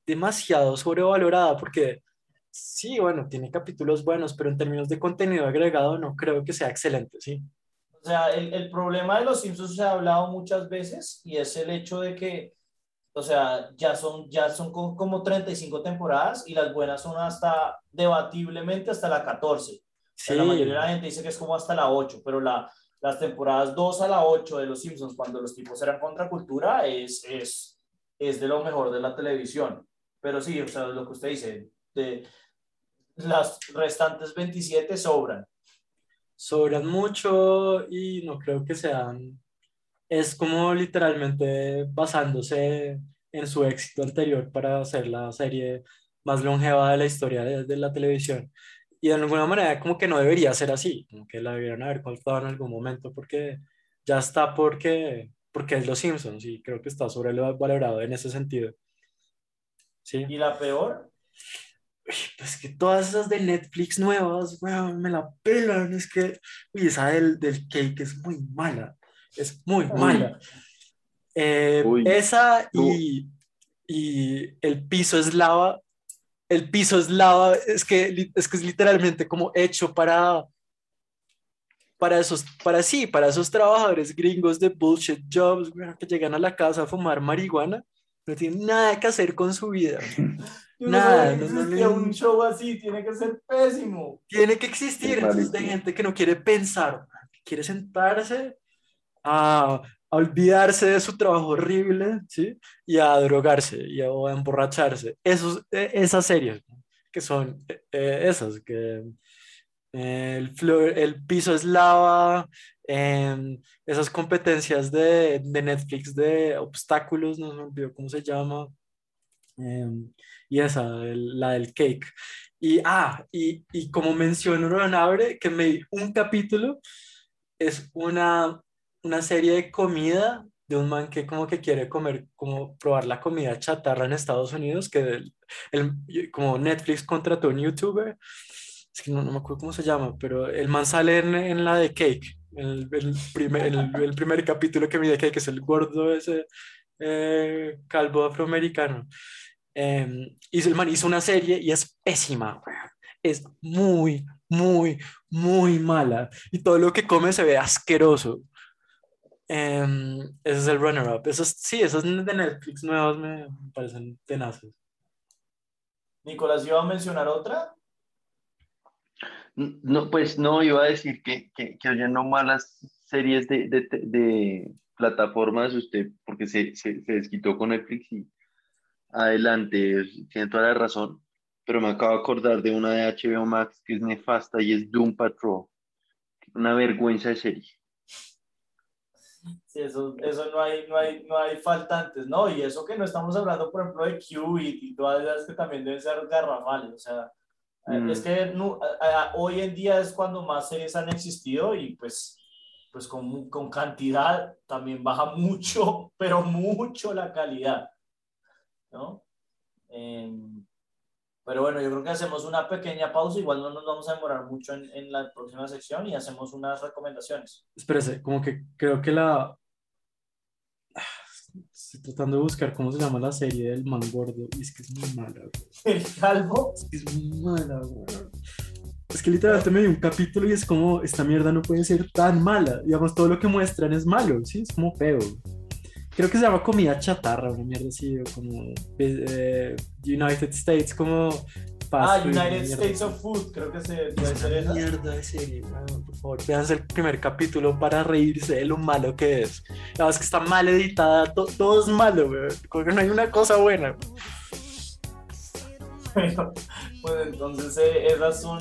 demasiado sobrevalorada porque sí, bueno, tiene capítulos buenos, pero en términos de contenido agregado no creo que sea excelente, ¿sí? O sea, el, el problema de los Simpsons se ha hablado muchas veces y es el hecho de que, o sea, ya son, ya son co- como 35 temporadas y las buenas son hasta, debatiblemente, hasta la 14. O sea, La mayoría de la gente dice que es como hasta la 8, pero la, las temporadas 2 a la 8 de los Simpsons, cuando los tipos eran contracultura, es, es, es de lo mejor de la televisión. Pero sí, o sea, lo que usted dice, de, las restantes 27 sobran. sobran mucho y no creo que sean. Es como literalmente basándose en su éxito anterior para hacer la serie más longeva de la historia de, de la televisión. Y de alguna manera como que no debería ser así, como que la debieron haber cortado en algún momento porque ya está porque, porque es Los Simpsons y creo que está sobrevalorado en ese sentido. Sí. Y la peor, Pues que todas esas de Netflix nuevas, weón, me la pelan. Es que, uy, esa del, del cake es muy mala. Es muy Uy. mala. Eh, esa y, y el piso es lava. El piso es lava. Es que, es que es literalmente como hecho para. Para esos, para sí, para esos trabajadores gringos de bullshit jobs, que llegan a la casa a fumar marihuana, no tienen nada que hacer con su vida. Nada, no, no, un show así, tiene que ser pésimo. tiene que existir. Entonces, de gente que no quiere pensar, que quiere sentarse a, a olvidarse de su trabajo horrible, ¿sí? Y a drogarse y a, emborracharse. Esos, eh, esas series, que son eh, eh, esas, que eh, el, el piso es lava, em, esas competencias de, de Netflix de obstáculos, no se me olvidó cómo se llama. em, y esa, la del cake. Y, ah, y, y como mencionó Ron Abre, que me un capítulo, es una, una serie de comida de un man que como que quiere comer, como probar la comida chatarra en Estados Unidos, que el, el- como Netflix contrató a un youtuber, es que no, no me acuerdo cómo se llama, pero el man sale en, en la de Cake, el, el primer, el, primer capítulo que vi Cake, que es el gordo ese eh, calvo afroamericano. Eh, hizo, el man hizo una serie y es pésima, es muy, muy, muy mala. Y todo lo que come se ve asqueroso. Em, ese es el runner-up. Esos, sí, esos de Netflix nuevos me parecen tenazos. Nicolás, ¿iba a mencionar otra? No, pues no, iba a decir que, que, que oyendo malas series de, de, de plataformas, usted, porque se, se, se desquitó con Netflix y adelante, tiene toda la razón, pero me acabo de acordar de una de HBO Max que es nefasta y es Doom Patrol. Una vergüenza de serie. Sí, eso, eso no, hay, no, hay, no hay faltantes, ¿no? Y eso que no estamos hablando, por ejemplo, de Qubit y todas las que también deben ser garrafales, o sea, Mm. es que no- a- a- hoy en día es cuando más series han existido y pues, pues con, con cantidad también baja mucho, pero mucho la calidad, ¿no? Em, pero bueno, yo creo que hacemos una pequeña pausa, igual no nos vamos a demorar mucho en, en la próxima sección y hacemos unas recomendaciones. Espérese, como que creo que la... Estoy tratando de buscar cómo se llama la serie del man gordo. Y es que es muy mala, güey. El calvo. Es que es muy mala, güey. Es que literalmente me dio un capítulo y es como, esta mierda no puede ser tan mala. Digamos, todo lo que muestran es malo, ¿sí? Es como feo. Creo que se llama comida chatarra, una mierda así, como eh, United States, como Ah, United States of Food, creo que se puede Es ser una esa. mierda de serie, por favor, el primer capítulo para reírse de lo malo que es. La verdad es que está mal editada, to- todo es malo, weón. Como que no hay una cosa buena. Bueno, pues entonces eh, esas son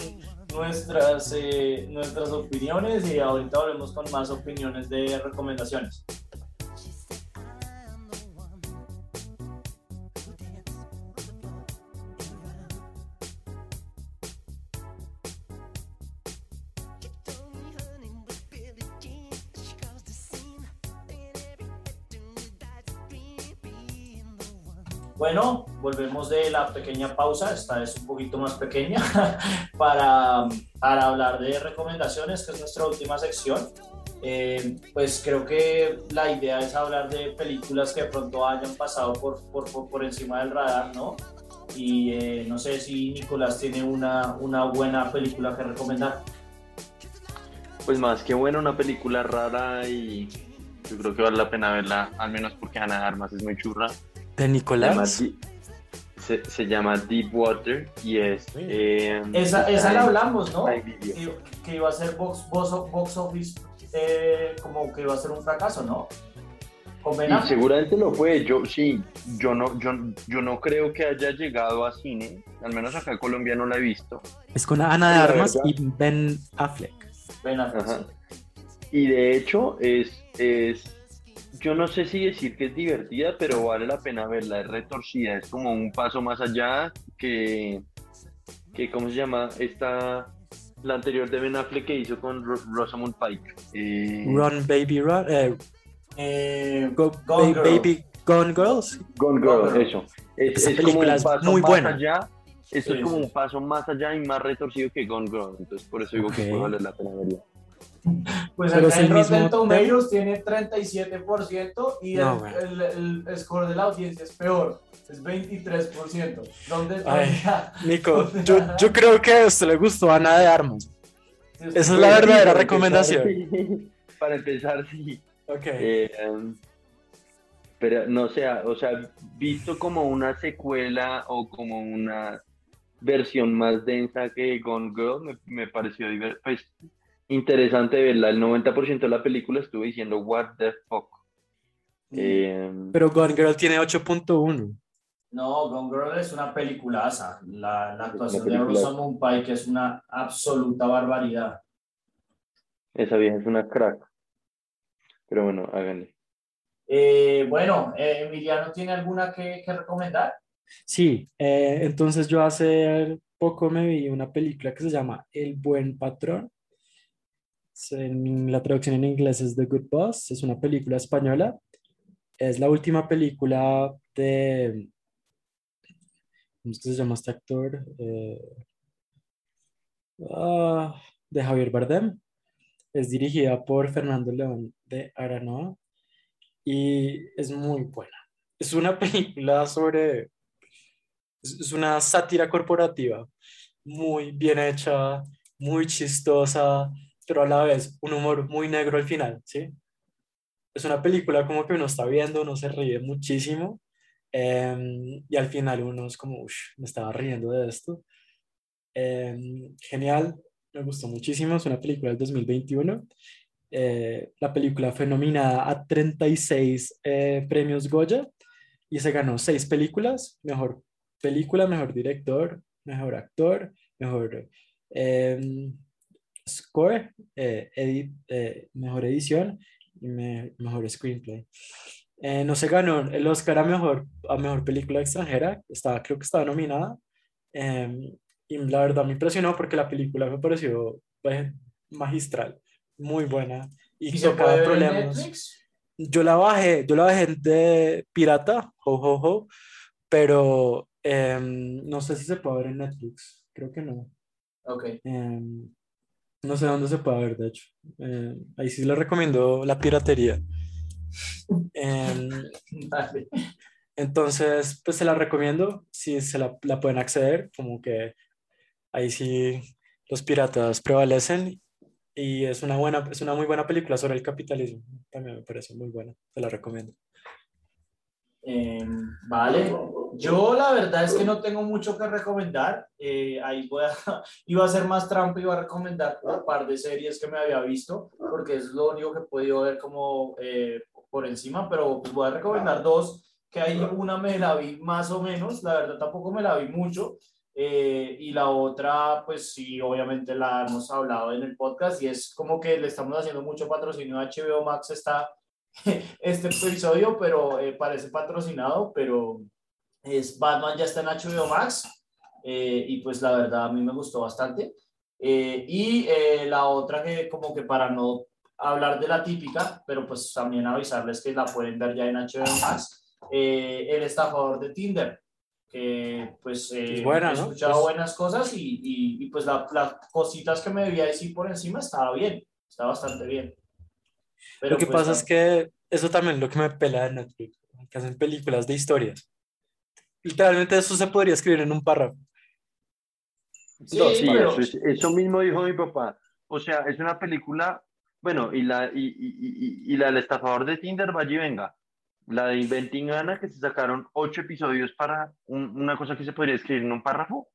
nuestras, eh, nuestras opiniones y ahorita volvemos con más opiniones de recomendaciones. Bueno, volvemos de la pequeña pausa, esta es un poquito más pequeña, para, para hablar de recomendaciones, que es nuestra última sección. Eh, pues creo que la idea es hablar de películas que de pronto hayan pasado por, por, por, encima del radar, ¿no? Y eh, no sé si Nicolás tiene una, una buena película que recomendar. Pues más que buena, una película rara y yo creo que vale la pena verla, al menos porque Ana Armas es muy churra. ¿De Se llama, Nicolás? Se, se llama Deep Water y es... eh, Esa, esa la hablamos, ¿no? Que, que iba a ser box, box, box office, eh, como que iba a ser un fracaso, ¿no? Con Ben Y Affleck. seguramente lo fue. Yo sí, yo no, yo, yo no creo que haya llegado a cine. Al menos acá en Colombia no la he visto. Es con Ana de La Armas verdad. y Ben Affleck. Ben Affleck, Ajá. sí. Y de hecho es, es, yo no sé si decir que es divertida, pero vale la pena verla. Es retorcida, es como un paso más allá que, que ¿cómo se llama? Esta, la anterior de Ben Affleck que hizo con Ro- Rosamund Pike. Eh, Run Baby Run. eh, Eh, Go, Gone Ba- Girl. Baby Gone Girls. Gone Gone Girl, Girl. eso. Es, como un paso muy más buena. allá. Esto Sí, es como sí. un paso más allá y más retorcido que Gone Girl. Entonces, por eso digo que puede valer la pena verla. Pues Pero acá el en Rotten Tomatoes tiene 37% y No, el, el, el score de la audiencia es peor, es 23%. ¿Dónde Ay. está? Nico, yo, yo creo que a usted le gustó Ana de Armas. Esa es la verdadera para recomendación. empezar. Para empezar, sí. Ok. Eh, em, pero no sé, o sea, visto como una secuela o como una versión más densa que Gone Girl, me, me pareció diver- pues, interesante verla. El 90% de la película estuve diciendo, what the fuck. Em, Pero Gone Girl tiene 8.1. No, Gone Girl es una peliculaza. La, la actuación de película. Rosamund Pike es una absoluta barbaridad. esa vieja es una crack. Pero bueno, háganle. Eh, bueno, eh, Emiliano, ¿tiene alguna que, que recomendar? Sí, eh, entonces yo hace poco me vi una película que se llama El Buen Patrón. En- la traducción en inglés es The Good Boss. Es una película española. Es la última película de... ¿Cómo es que se llama este actor? Eh, ah, de Javier Bardem. Es dirigida por Fernando León de Aranoa y es muy buena. Es una película sobre es una sátira corporativa muy bien hecha, muy chistosa, pero a la vez un humor muy negro al final, ¿sí? Es una película como que uno está viendo, uno se ríe muchísimo em, y al final uno es como, "Ush, me estaba riendo de esto. Em, genial, me gustó muchísimo, es una película del 2021. Eh, la película fue nominada a 36 eh, premios Goya y se ganó seis películas, mejor película, mejor director, mejor actor, mejor em, score, eh, edit- eh, mejor edición y me- mejor screenplay. Eh, no se ganó el Oscar a mejor, a mejor película extranjera, estaba, creo que estaba nominada. em, y la verdad me impresionó porque la película me pareció pues, magistral, muy buena y ¿Y tocaba problemas. Yo la bajé, yo la bajé de pirata, ho, ho, ho, pero em, no sé si se puede ver en Netflix, creo que no. Ok. Em, no sé dónde se puede ver, de hecho. Em, ahí sí le recomiendo la piratería. Em, Dale. entonces, pues se la recomiendo, si se la, la pueden acceder, como que ahí sí los piratas prevalecen y es una buena, es una muy buena película sobre el capitalismo, también me parece muy buena, se la recomiendo. Eh, vale, yo la verdad es que no tengo mucho que recomendar. Eh, ahí voy a, iba a hacer más trampa, iba a recomendar un par de series que me había visto, porque es lo único que he podido ver como eh, por encima, pero pues voy a recomendar dos, que hay una me la vi más o menos, la verdad tampoco me la vi mucho. Eh, y la otra, pues sí, obviamente la hemos hablado en el podcast y es como que le estamos haciendo mucho patrocinio a HBO Max está este episodio, pero eh, parece patrocinado, pero es Batman ya está en HBO Max eh, y pues la verdad a mí me gustó bastante. y la otra que como que para no hablar de la típica, pero pues también avisarles que la pueden ver ya en HBO Max, el estafador de Tinder que pues eh, he escuchado pues buenas cosas y, y, pues las cositas que me debía decir por encima estaba bien, estaba bastante bien. Pero lo que pues, pasa es que eso también es lo que me pela de Netflix, que hacen películas de historias. Literalmente eso se podría escribir en un párrafo. Sí, eso, mismo dijo mi papá. O sea, es una película, bueno, y la, y, y, y la del estafador de Tinder, vaya y venga la de Inventing Anna, que se sacaron ocho episodios para una cosa que se podría escribir en un párrafo.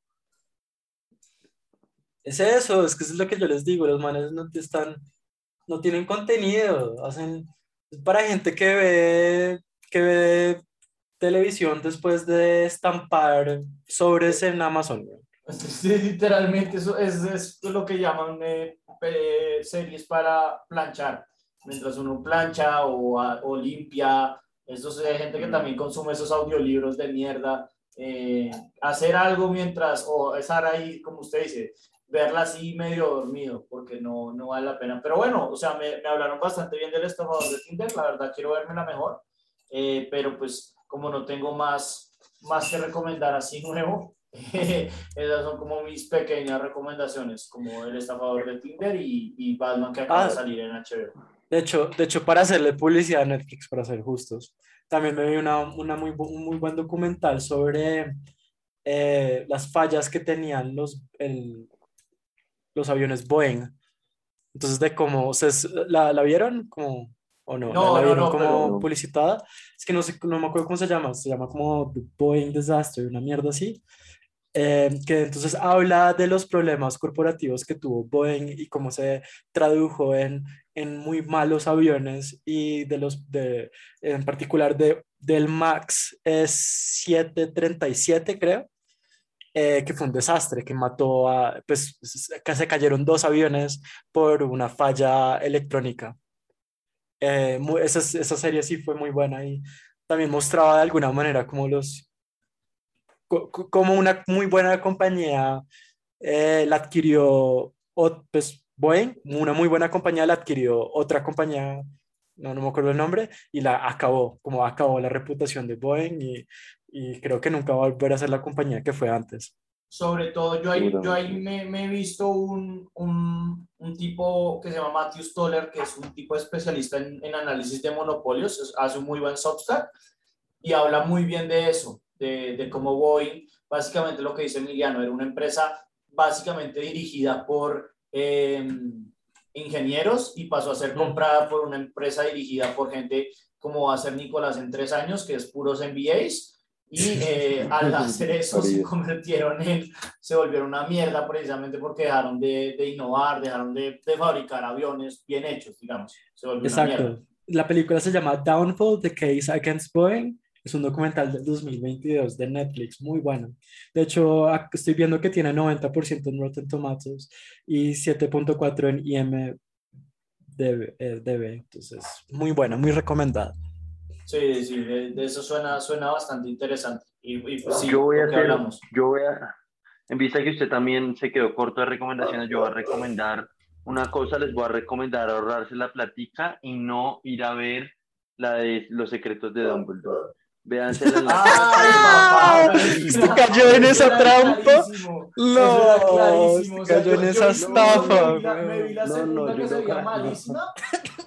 Es eso, es que eso es lo que yo les digo, los manes no están, no tienen contenido, hacen, para gente que ve, que ve televisión después de estampar sobres en Amazon. Sí, literalmente eso es, es lo que llaman eh, series para planchar. Mientras uno plancha o, o limpia eso es gente que también consume esos audiolibros de mierda. Eh, hacer algo mientras, o estar ahí, como usted dice, verla así medio dormido, porque no, no vale la pena. Pero bueno, o sea, me, me hablaron bastante bien del estafador de Tinder, la verdad quiero verme la mejor, eh, pero pues como no tengo más, más que recomendar así nuevo, esas son como mis pequeñas recomendaciones, como el estafador de Tinder y, y Batman que acaba de ah. salir en HBO. De hecho, de hecho, para hacerle publicidad a Netflix, para ser justos, también me vi una, una muy, un muy buen documental sobre eh, las fallas que tenían los, el, los aviones Boeing. Entonces, de cómo, ¿la, ¿la vieron? Como, ¿O no? No, ¿La, vieron no, como publicitada? Es que no sé, no me acuerdo cómo se llama, se llama como The Boeing Disaster, una mierda así. Eh, que entonces habla de los problemas corporativos que tuvo Boeing y cómo se tradujo en, en muy malos aviones y de los de en particular de del Max 737 creo eh, que fue un desastre que mató a pues que se cayeron dos aviones por una falla electrónica. Eh, esa, esa serie sí fue muy buena y también mostraba de alguna manera cómo los como una muy buena compañía eh, la adquirió pues, Boeing, una muy buena compañía la adquirió otra compañía, no, no me acuerdo el nombre, y la acabó, como acabó la reputación de Boeing y, y creo que nunca va a volver a ser la compañía que fue antes. Sobre todo, yo ahí, yo ahí me, me he visto un, un, un, tipo que se llama Matthew Stoller, que es un tipo especialista en, en análisis de monopolios, hace un muy buen Substack y habla muy bien de eso, de, de cómo Boeing, básicamente lo que dice Emiliano, era una empresa básicamente dirigida por eh, ingenieros y pasó a ser comprada por una empresa dirigida por gente como va a ser Nicolás en tres años, que es puros MBAs. Y eh, al hacer eso se convirtieron en, se volvieron una mierda precisamente porque dejaron de, de innovar, dejaron de, de, fabricar aviones bien hechos, digamos. Se Exacto. La película se llama Downfall, The Case Against Boeing es un documental del 2022 de Netflix, muy bueno. De hecho, estoy viendo que tiene 90% en Rotten Tomatoes y 7.4 en IMDb. Entonces, muy buena, muy recomendada. Sí, sí, de, eso suena, suena bastante interesante. Y, pues sí, yo voy a hablamos. Yo voy a, en vista que usted también se quedó corto de recomendaciones, yo voy a recomendar una cosa, les voy a recomendar ahorrarse la platica y no ir a ver la de Los secretos de Dumbledore. Véanse la ¿Se cayó en esa trampa? No, se cayó en esa estafa. Se veía malísima.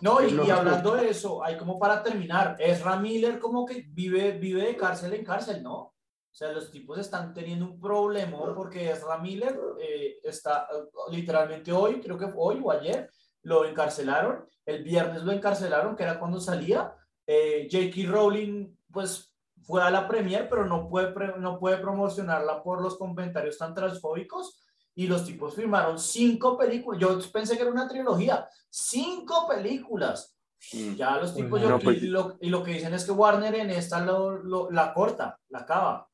No, y, hablando de eso, hay como para terminar, Ezra Miller como que vive, vive de cárcel en cárcel, ¿no? O sea, los tipos están teniendo un problema porque Ezra Miller eh, está literalmente hoy, creo que hoy o ayer, lo encarcelaron. El viernes lo encarcelaron, que era cuando salía. Eh, J.K. Rowling, pues fue a la premier, pero no puede, no puede promocionarla por los comentarios tan transfóbicos. Y los tipos firmaron cinco películas. Yo pensé que era una trilogía. Cinco películas. Mm. Ya los tipos, pues y, lo, y, lo, que dicen es que Warner en esta lo, la corta, la acaba.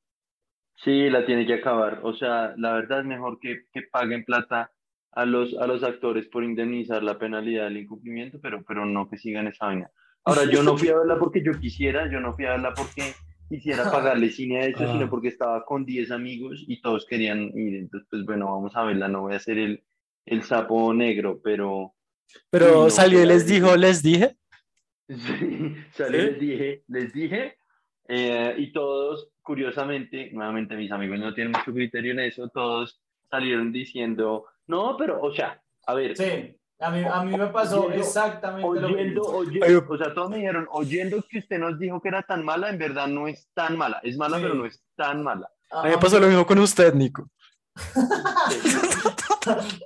Sí, la tiene que acabar. O sea, la verdad es mejor que, que paguen plata a los, a los actores por indemnizar la penalidad del incumplimiento, pero, pero no que sigan esa vaina. Ahora, yo no fui a verla porque yo quisiera, yo no fui a verla porque quisiera pagarle cine a eso, Ah. sino porque estaba con 10 amigos y todos querían ir. Entonces, pues bueno, vamos a verla, no voy a ser el, el sapo negro, pero Pero no, salió y les dijo, les dije. Sí, salió, ¿Sí? les dije, les dije, eh, y todos, curiosamente, nuevamente mis amigos no tienen mucho criterio en eso, todos salieron diciendo, no, pero, o sea, a ver, Sí, a mí, a mí me pasó Oyendo- exactamente lo oyendo, mismo. oyendo, o sea, todos me dijeron, oyendo que usted nos dijo que era tan mala, en verdad no es tan mala, es mala, Sí. pero no es tan mala. A mí me pasó lo mismo con usted, Nico.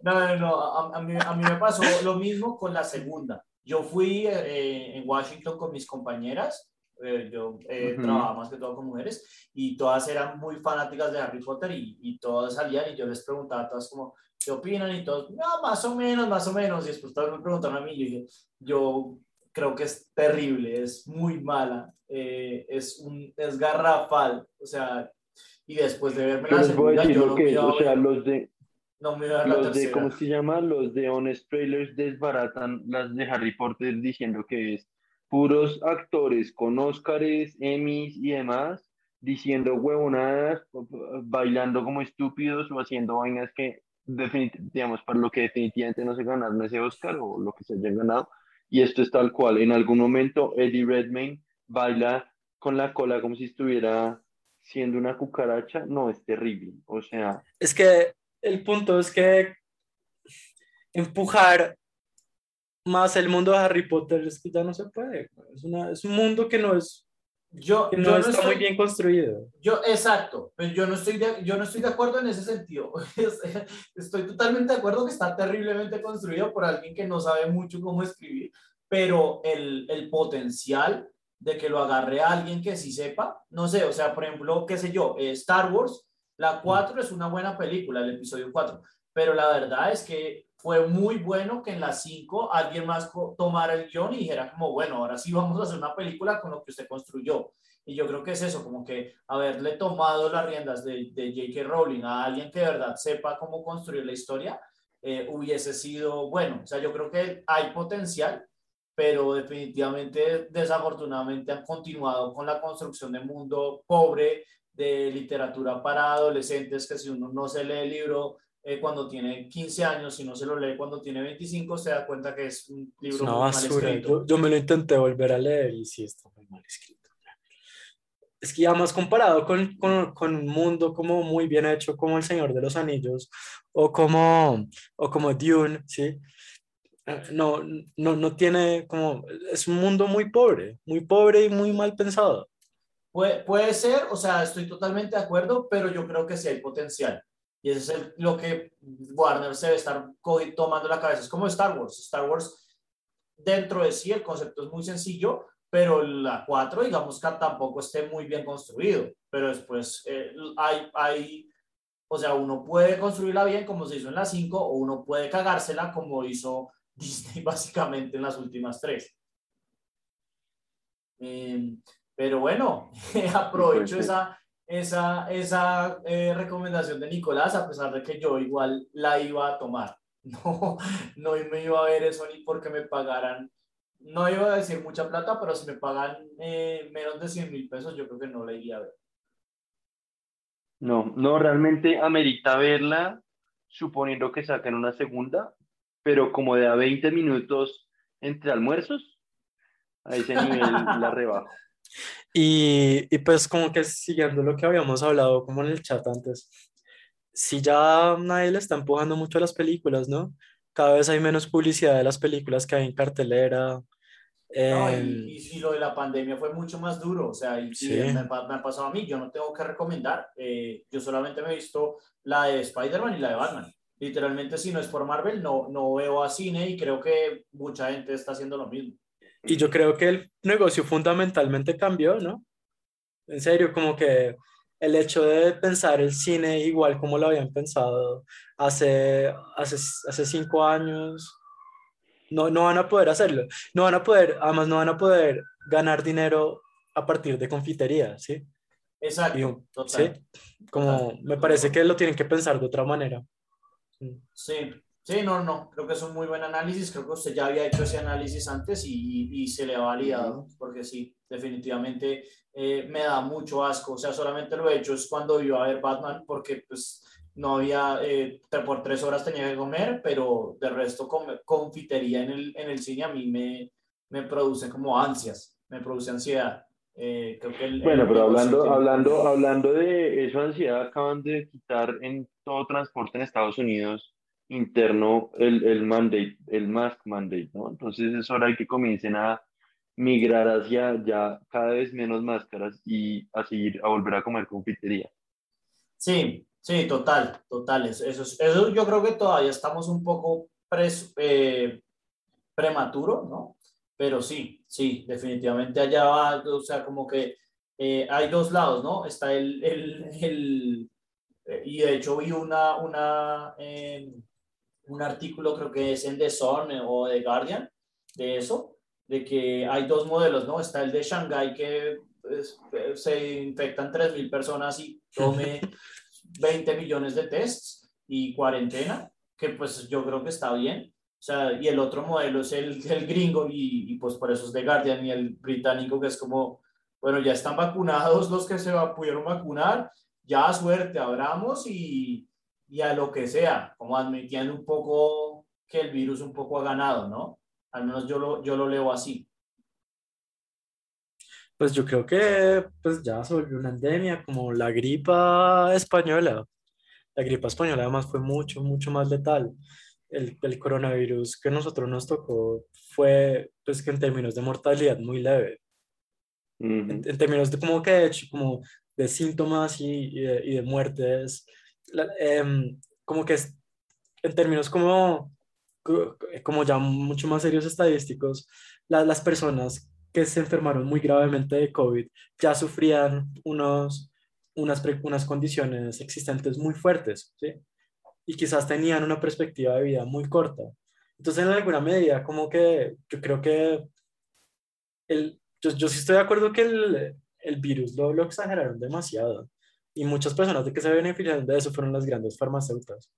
No, no, no, a, a mí, a mí me pasó lo mismo con la segunda. Yo fui eh, en Washington con mis compañeras, eh, yo eh, Ujú. trabajaba más que todo con mujeres, y todas eran muy fanáticas de Harry Potter y, y todas salían y yo les preguntaba a todas como, ¿qué opinan? Y todos, no, más o menos, más o menos. Y después todos me preguntaron a mí yo dije, yo creo que es terrible, es muy mala, eh, es, un, es garrafal, o sea, y después de verme la a segunda, yo no que me es, iba a o sea, ver- los de, no me iba a ver la los de. ¿cómo se llama? Los de Honest Trailers desbaratan las de Harry Potter diciendo que es puros actores con Óscares, Emmys y demás, diciendo huevonadas, bailando como estúpidos o haciendo vainas que, digamos, para lo que definitivamente no se ganaron ese Óscar o lo que se hayan ganado. Y esto es tal cual. En algún momento Eddie Redmayne baila con la cola como si estuviera siendo una cucaracha. No, es terrible. O sea, Es que el punto es que empujar más el mundo de Harry Potter es que ya no se puede. Es, una, es un mundo que no, es, Yo, que yo no está estoy- muy bien construido. Yo, exacto, yo no estoy de, yo no estoy de acuerdo en ese sentido. Estoy totalmente de acuerdo que está terriblemente construido por alguien que no sabe mucho cómo escribir, pero el, el potencial de que lo agarre a alguien que sí sepa, no sé, o sea, por ejemplo, qué sé yo, eh, Star Wars, la 4 es una buena película, el episodio 4, pero la verdad es que fue muy bueno que en la 5 alguien más tomara el guion y dijera como, bueno, ahora sí vamos a hacer una película con lo que usted construyó. Y yo creo que es eso, como que haberle tomado las riendas de, de J.K. Rowling a alguien que de verdad sepa cómo construir la historia, eh, hubiese sido bueno. O sea, yo creo que hay potencial, pero definitivamente, desafortunadamente, han continuado con la construcción de mundo pobre, de literatura para adolescentes, que si uno no se lee el libro eh, cuando tiene 15 años, si no se lo lee cuando tiene 25, se da cuenta que es un libro muy mal basura. escrito. Yo, yo me lo intenté volver a leer y sí está muy mal escrito. Es que ya más comparado con, con, con un mundo como muy bien hecho como El Señor de los Anillos o como, o como Dune, ¿sí? Eh, No, no, no tiene como, es un mundo muy pobre, muy pobre y muy mal pensado. Puede, puede ser, o sea, estoy totalmente de acuerdo, pero yo creo que sí hay potencial. Y eso es el- lo que Warner se debe estar tomando la cabeza. Es como Star Wars. Star Wars, dentro de sí, el concepto es muy sencillo, pero la 4, digamos que tampoco esté muy bien construido. Pero después eh, hay, hay, o sea, uno puede construirla bien como se hizo en la 5, o uno puede cagársela como hizo Disney básicamente en las últimas tres. Eh, pero bueno, aprovecho Pues sí. esa, esa, esa eh, recomendación de Nicolás, a pesar de que yo igual la iba a tomar. No, no me iba a ver eso ni porque me pagaran, no iba a decir mucha plata, pero si me pagan eh, menos de 100 mil pesos, yo creo que no la iría a ver. No, no, realmente amerita verla, suponiendo que saquen una segunda, pero como de a 20 minutos entre almuerzos, a ese nivel la rebajo. Y, y pues como que siguiendo lo que habíamos hablado como en el chat antes, si ya nadie le está empujando mucho a las películas, ¿no? Cada vez hay menos publicidad de las películas que hay en cartelera. No, y, y- y lo de la pandemia fue mucho más duro, o sea, y, Sí. me, me ha pasado a mí, yo no tengo que recomendar, eh, yo solamente me he visto la de Spider-Man y la de Batman. Literalmente, si no es por Marvel, no, no veo a cine y creo que mucha gente está haciendo lo mismo. Y yo creo que el negocio fundamentalmente cambió, ¿no? En serio, como que el hecho de pensar el cine igual como lo habían pensado hace, hace, hace cinco años, no, no van a poder hacerlo. No van a poder, además no van a poder ganar dinero a partir de confitería, ¿sí? Exacto. Y total. sí, como me parece que lo tienen que pensar de otra manera. Sí, sí, no, no, creo que es un muy buen análisis, creo que usted ya había hecho ese análisis antes y, y se le ha validado, porque sí, definitivamente eh, me da mucho asco, o sea, solamente lo he hecho es cuando iba a ver Batman, porque pues no había, eh, por tres horas tenía que comer, pero de resto confitería en el, en el cine a mí me, me produce como ansias, me produce ansiedad. Eh, creo que el- Bueno, el pero hablando, tiene- hablando, hablando de eso, ansiedad, acaban de quitar en todo transporte en Estados Unidos interno el, el mandate, el mask mandate, ¿no? Entonces es hora de que comiencen a migrar hacia ya cada vez menos máscaras y a seguir, a volver a comer confitería. Sí, sí, total, total. Eso, eso, es- eso yo creo que todavía estamos un poco pres- eh, prematuro, ¿no? Pero sí, sí, definitivamente allá va, o sea, como que eh, hay dos lados, ¿no? Está el, el, el- eh, y de hecho vi una, una, un artículo, creo que es en The Sun o The Guardian, de eso, de que hay dos modelos, ¿no? Está el de Shanghái que se infectan 3.000 personas y tome 20 millones de tests y cuarentena, que pues yo creo que está bien. O sea, y el otro modelo es el, el gringo y, y pues por eso es The Guardian y el británico que es como, bueno, ya están vacunados los que se pudieron vacunar, ya suerte, abramos y, y a lo que sea, como admitiendo un poco que el virus un poco ha ganado, ¿no? Al menos yo lo, yo lo leo así. Pues yo creo que pues ya se volvió una endemia como la gripa española. La gripa española además fue mucho, mucho más letal. El, el coronavirus que nosotros nos tocó fue pues que en términos de mortalidad muy leve. En, Ujú. en términos de como que como de síntomas y, y de, y de muertes, la- em, como que es- en términos como, co- como ya mucho más serios estadísticos, la- las personas que se enfermaron muy gravemente de COVID ya sufrían unos, unas, unas condiciones existentes muy fuertes, ¿sí? Y quizás tenían una perspectiva de vida muy corta. Entonces, en alguna medida, como que yo creo que el, yo, yo sí estoy de acuerdo que el, el virus lo, lo exageraron demasiado. Y muchas personas de que se beneficiaron de eso fueron las grandes farmacéuticas.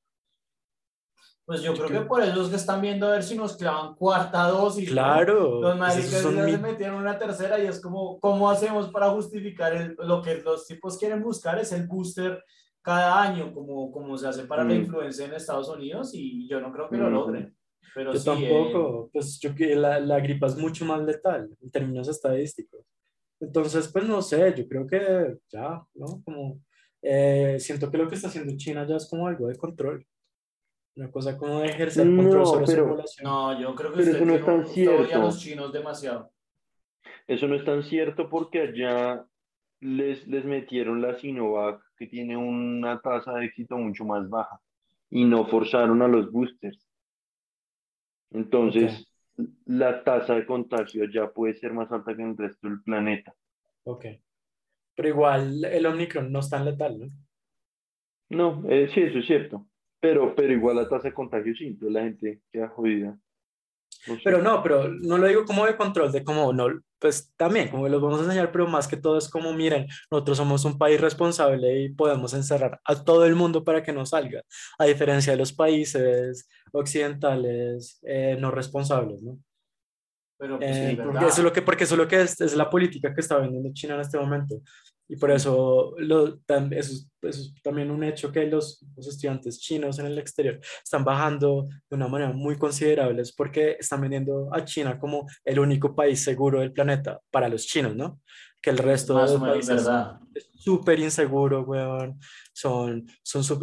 Pues yo creo creo- que por eso es que están viendo a ver si nos clavan cuarta dosis. ¿no? Claro, Los pues maricas ya mi- se metieron una tercera y es como, ¿cómo hacemos para justificar el- lo que los tipos quieren buscar? Es el booster cada año, como, como se hace para la Mm. influencia en Estados Unidos y yo no creo que lo Mm. logren. Pero yo sí, eh, tampoco, pues yo que la, la gripa es mucho más letal en términos estadísticos. Entonces, pues no sé, yo creo que ya, ¿no? Como eh, siento que lo que está haciendo China ya es como algo de control. Una cosa como de ejercer No, control sobre su pero- población. no, yo creo que Pero usted, eso no es tan odia a cierto. los chinos demasiado. Eso no es tan cierto porque allá les, les metieron la Sinovac, que tiene una tasa de éxito mucho más baja, y no forzaron a los boosters. Entonces, la tasa de contagio ya puede ser más alta que en el resto del planeta. Ok. Pero igual el Omicron no es tan letal, ¿no? No, eh, sí, eso es cierto. Pero, pero igual la tasa de contagio sí, entonces la gente queda jodida. No sé. Pero no, pero no lo digo como de control, de como no, pues también, como los vamos a enseñar, pero más que todo es como, miren, nosotros somos un país responsable y podemos encerrar a todo el mundo para que no salga, a diferencia de los países occidentales eh, no responsables, ¿no? Pero pues, Eh, sí, porque eso es lo que, porque eso es lo que es, es la política que está vendiendo China en este momento. Y por eso, lo, eso, es, eso es también un hecho que los, los estudiantes chinos en el exterior están bajando de una manera muy considerable, es porque están vendiendo a China como el único país seguro del planeta para los chinos, ¿no? Que el resto Más de los países es súper inseguro, weón. Son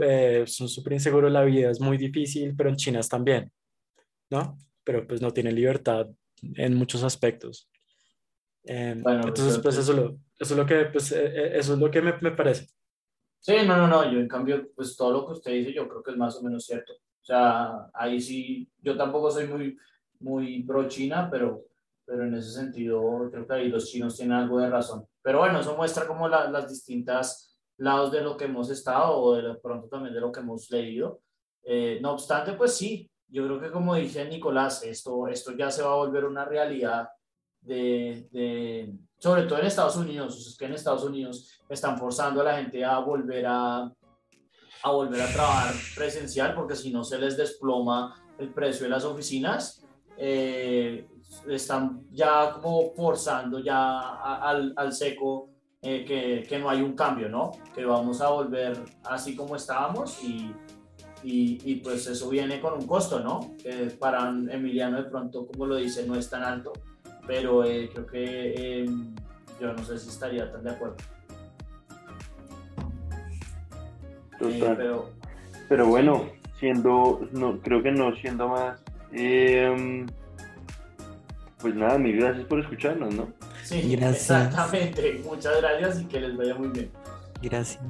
eh, son súper inseguros, la vida es muy difícil, pero en China es también, ¿no? Pero pues no tienen libertad en muchos aspectos. Em, Bueno, entonces, pues, eso, es lo, eso es lo que, pues, eh, eh, eso es lo que me, me parece. Sí, no, no, no, yo en cambio, pues todo lo que usted dice yo creo que es más o menos cierto. O sea, ahí sí, yo tampoco soy muy, muy pro China, pero, pero en ese sentido creo que ahí los chinos tienen algo de razón. Pero bueno, eso muestra como la- las distintas lados de lo que hemos estado o de lo- pronto también de lo que hemos leído. Eh, no obstante, pues sí, yo creo que como dice Nicolás, esto, esto ya se va a volver una realidad de, de, sobre todo en Estados Unidos, es que en Estados Unidos están forzando a la gente a volver a, a volver a trabajar presencial porque si no se les desploma el precio de las oficinas. Eh, están ya como forzando ya al, al seco eh, que, que, no hay un cambio, ¿no? Que vamos a volver así como estábamos y, y, y, pues eso viene con un costo, ¿no? Que para Emiliano de pronto, como lo dice, no es tan alto, pero eh, creo que eh, yo no sé si estaría tan de acuerdo. Total. pero, pero bueno, siendo, no, creo que no siendo más... Eh, pues nada, mil gracias por escucharnos, ¿no? Sí, exactamente. Muchas gracias y que les vaya muy bien. Gracias.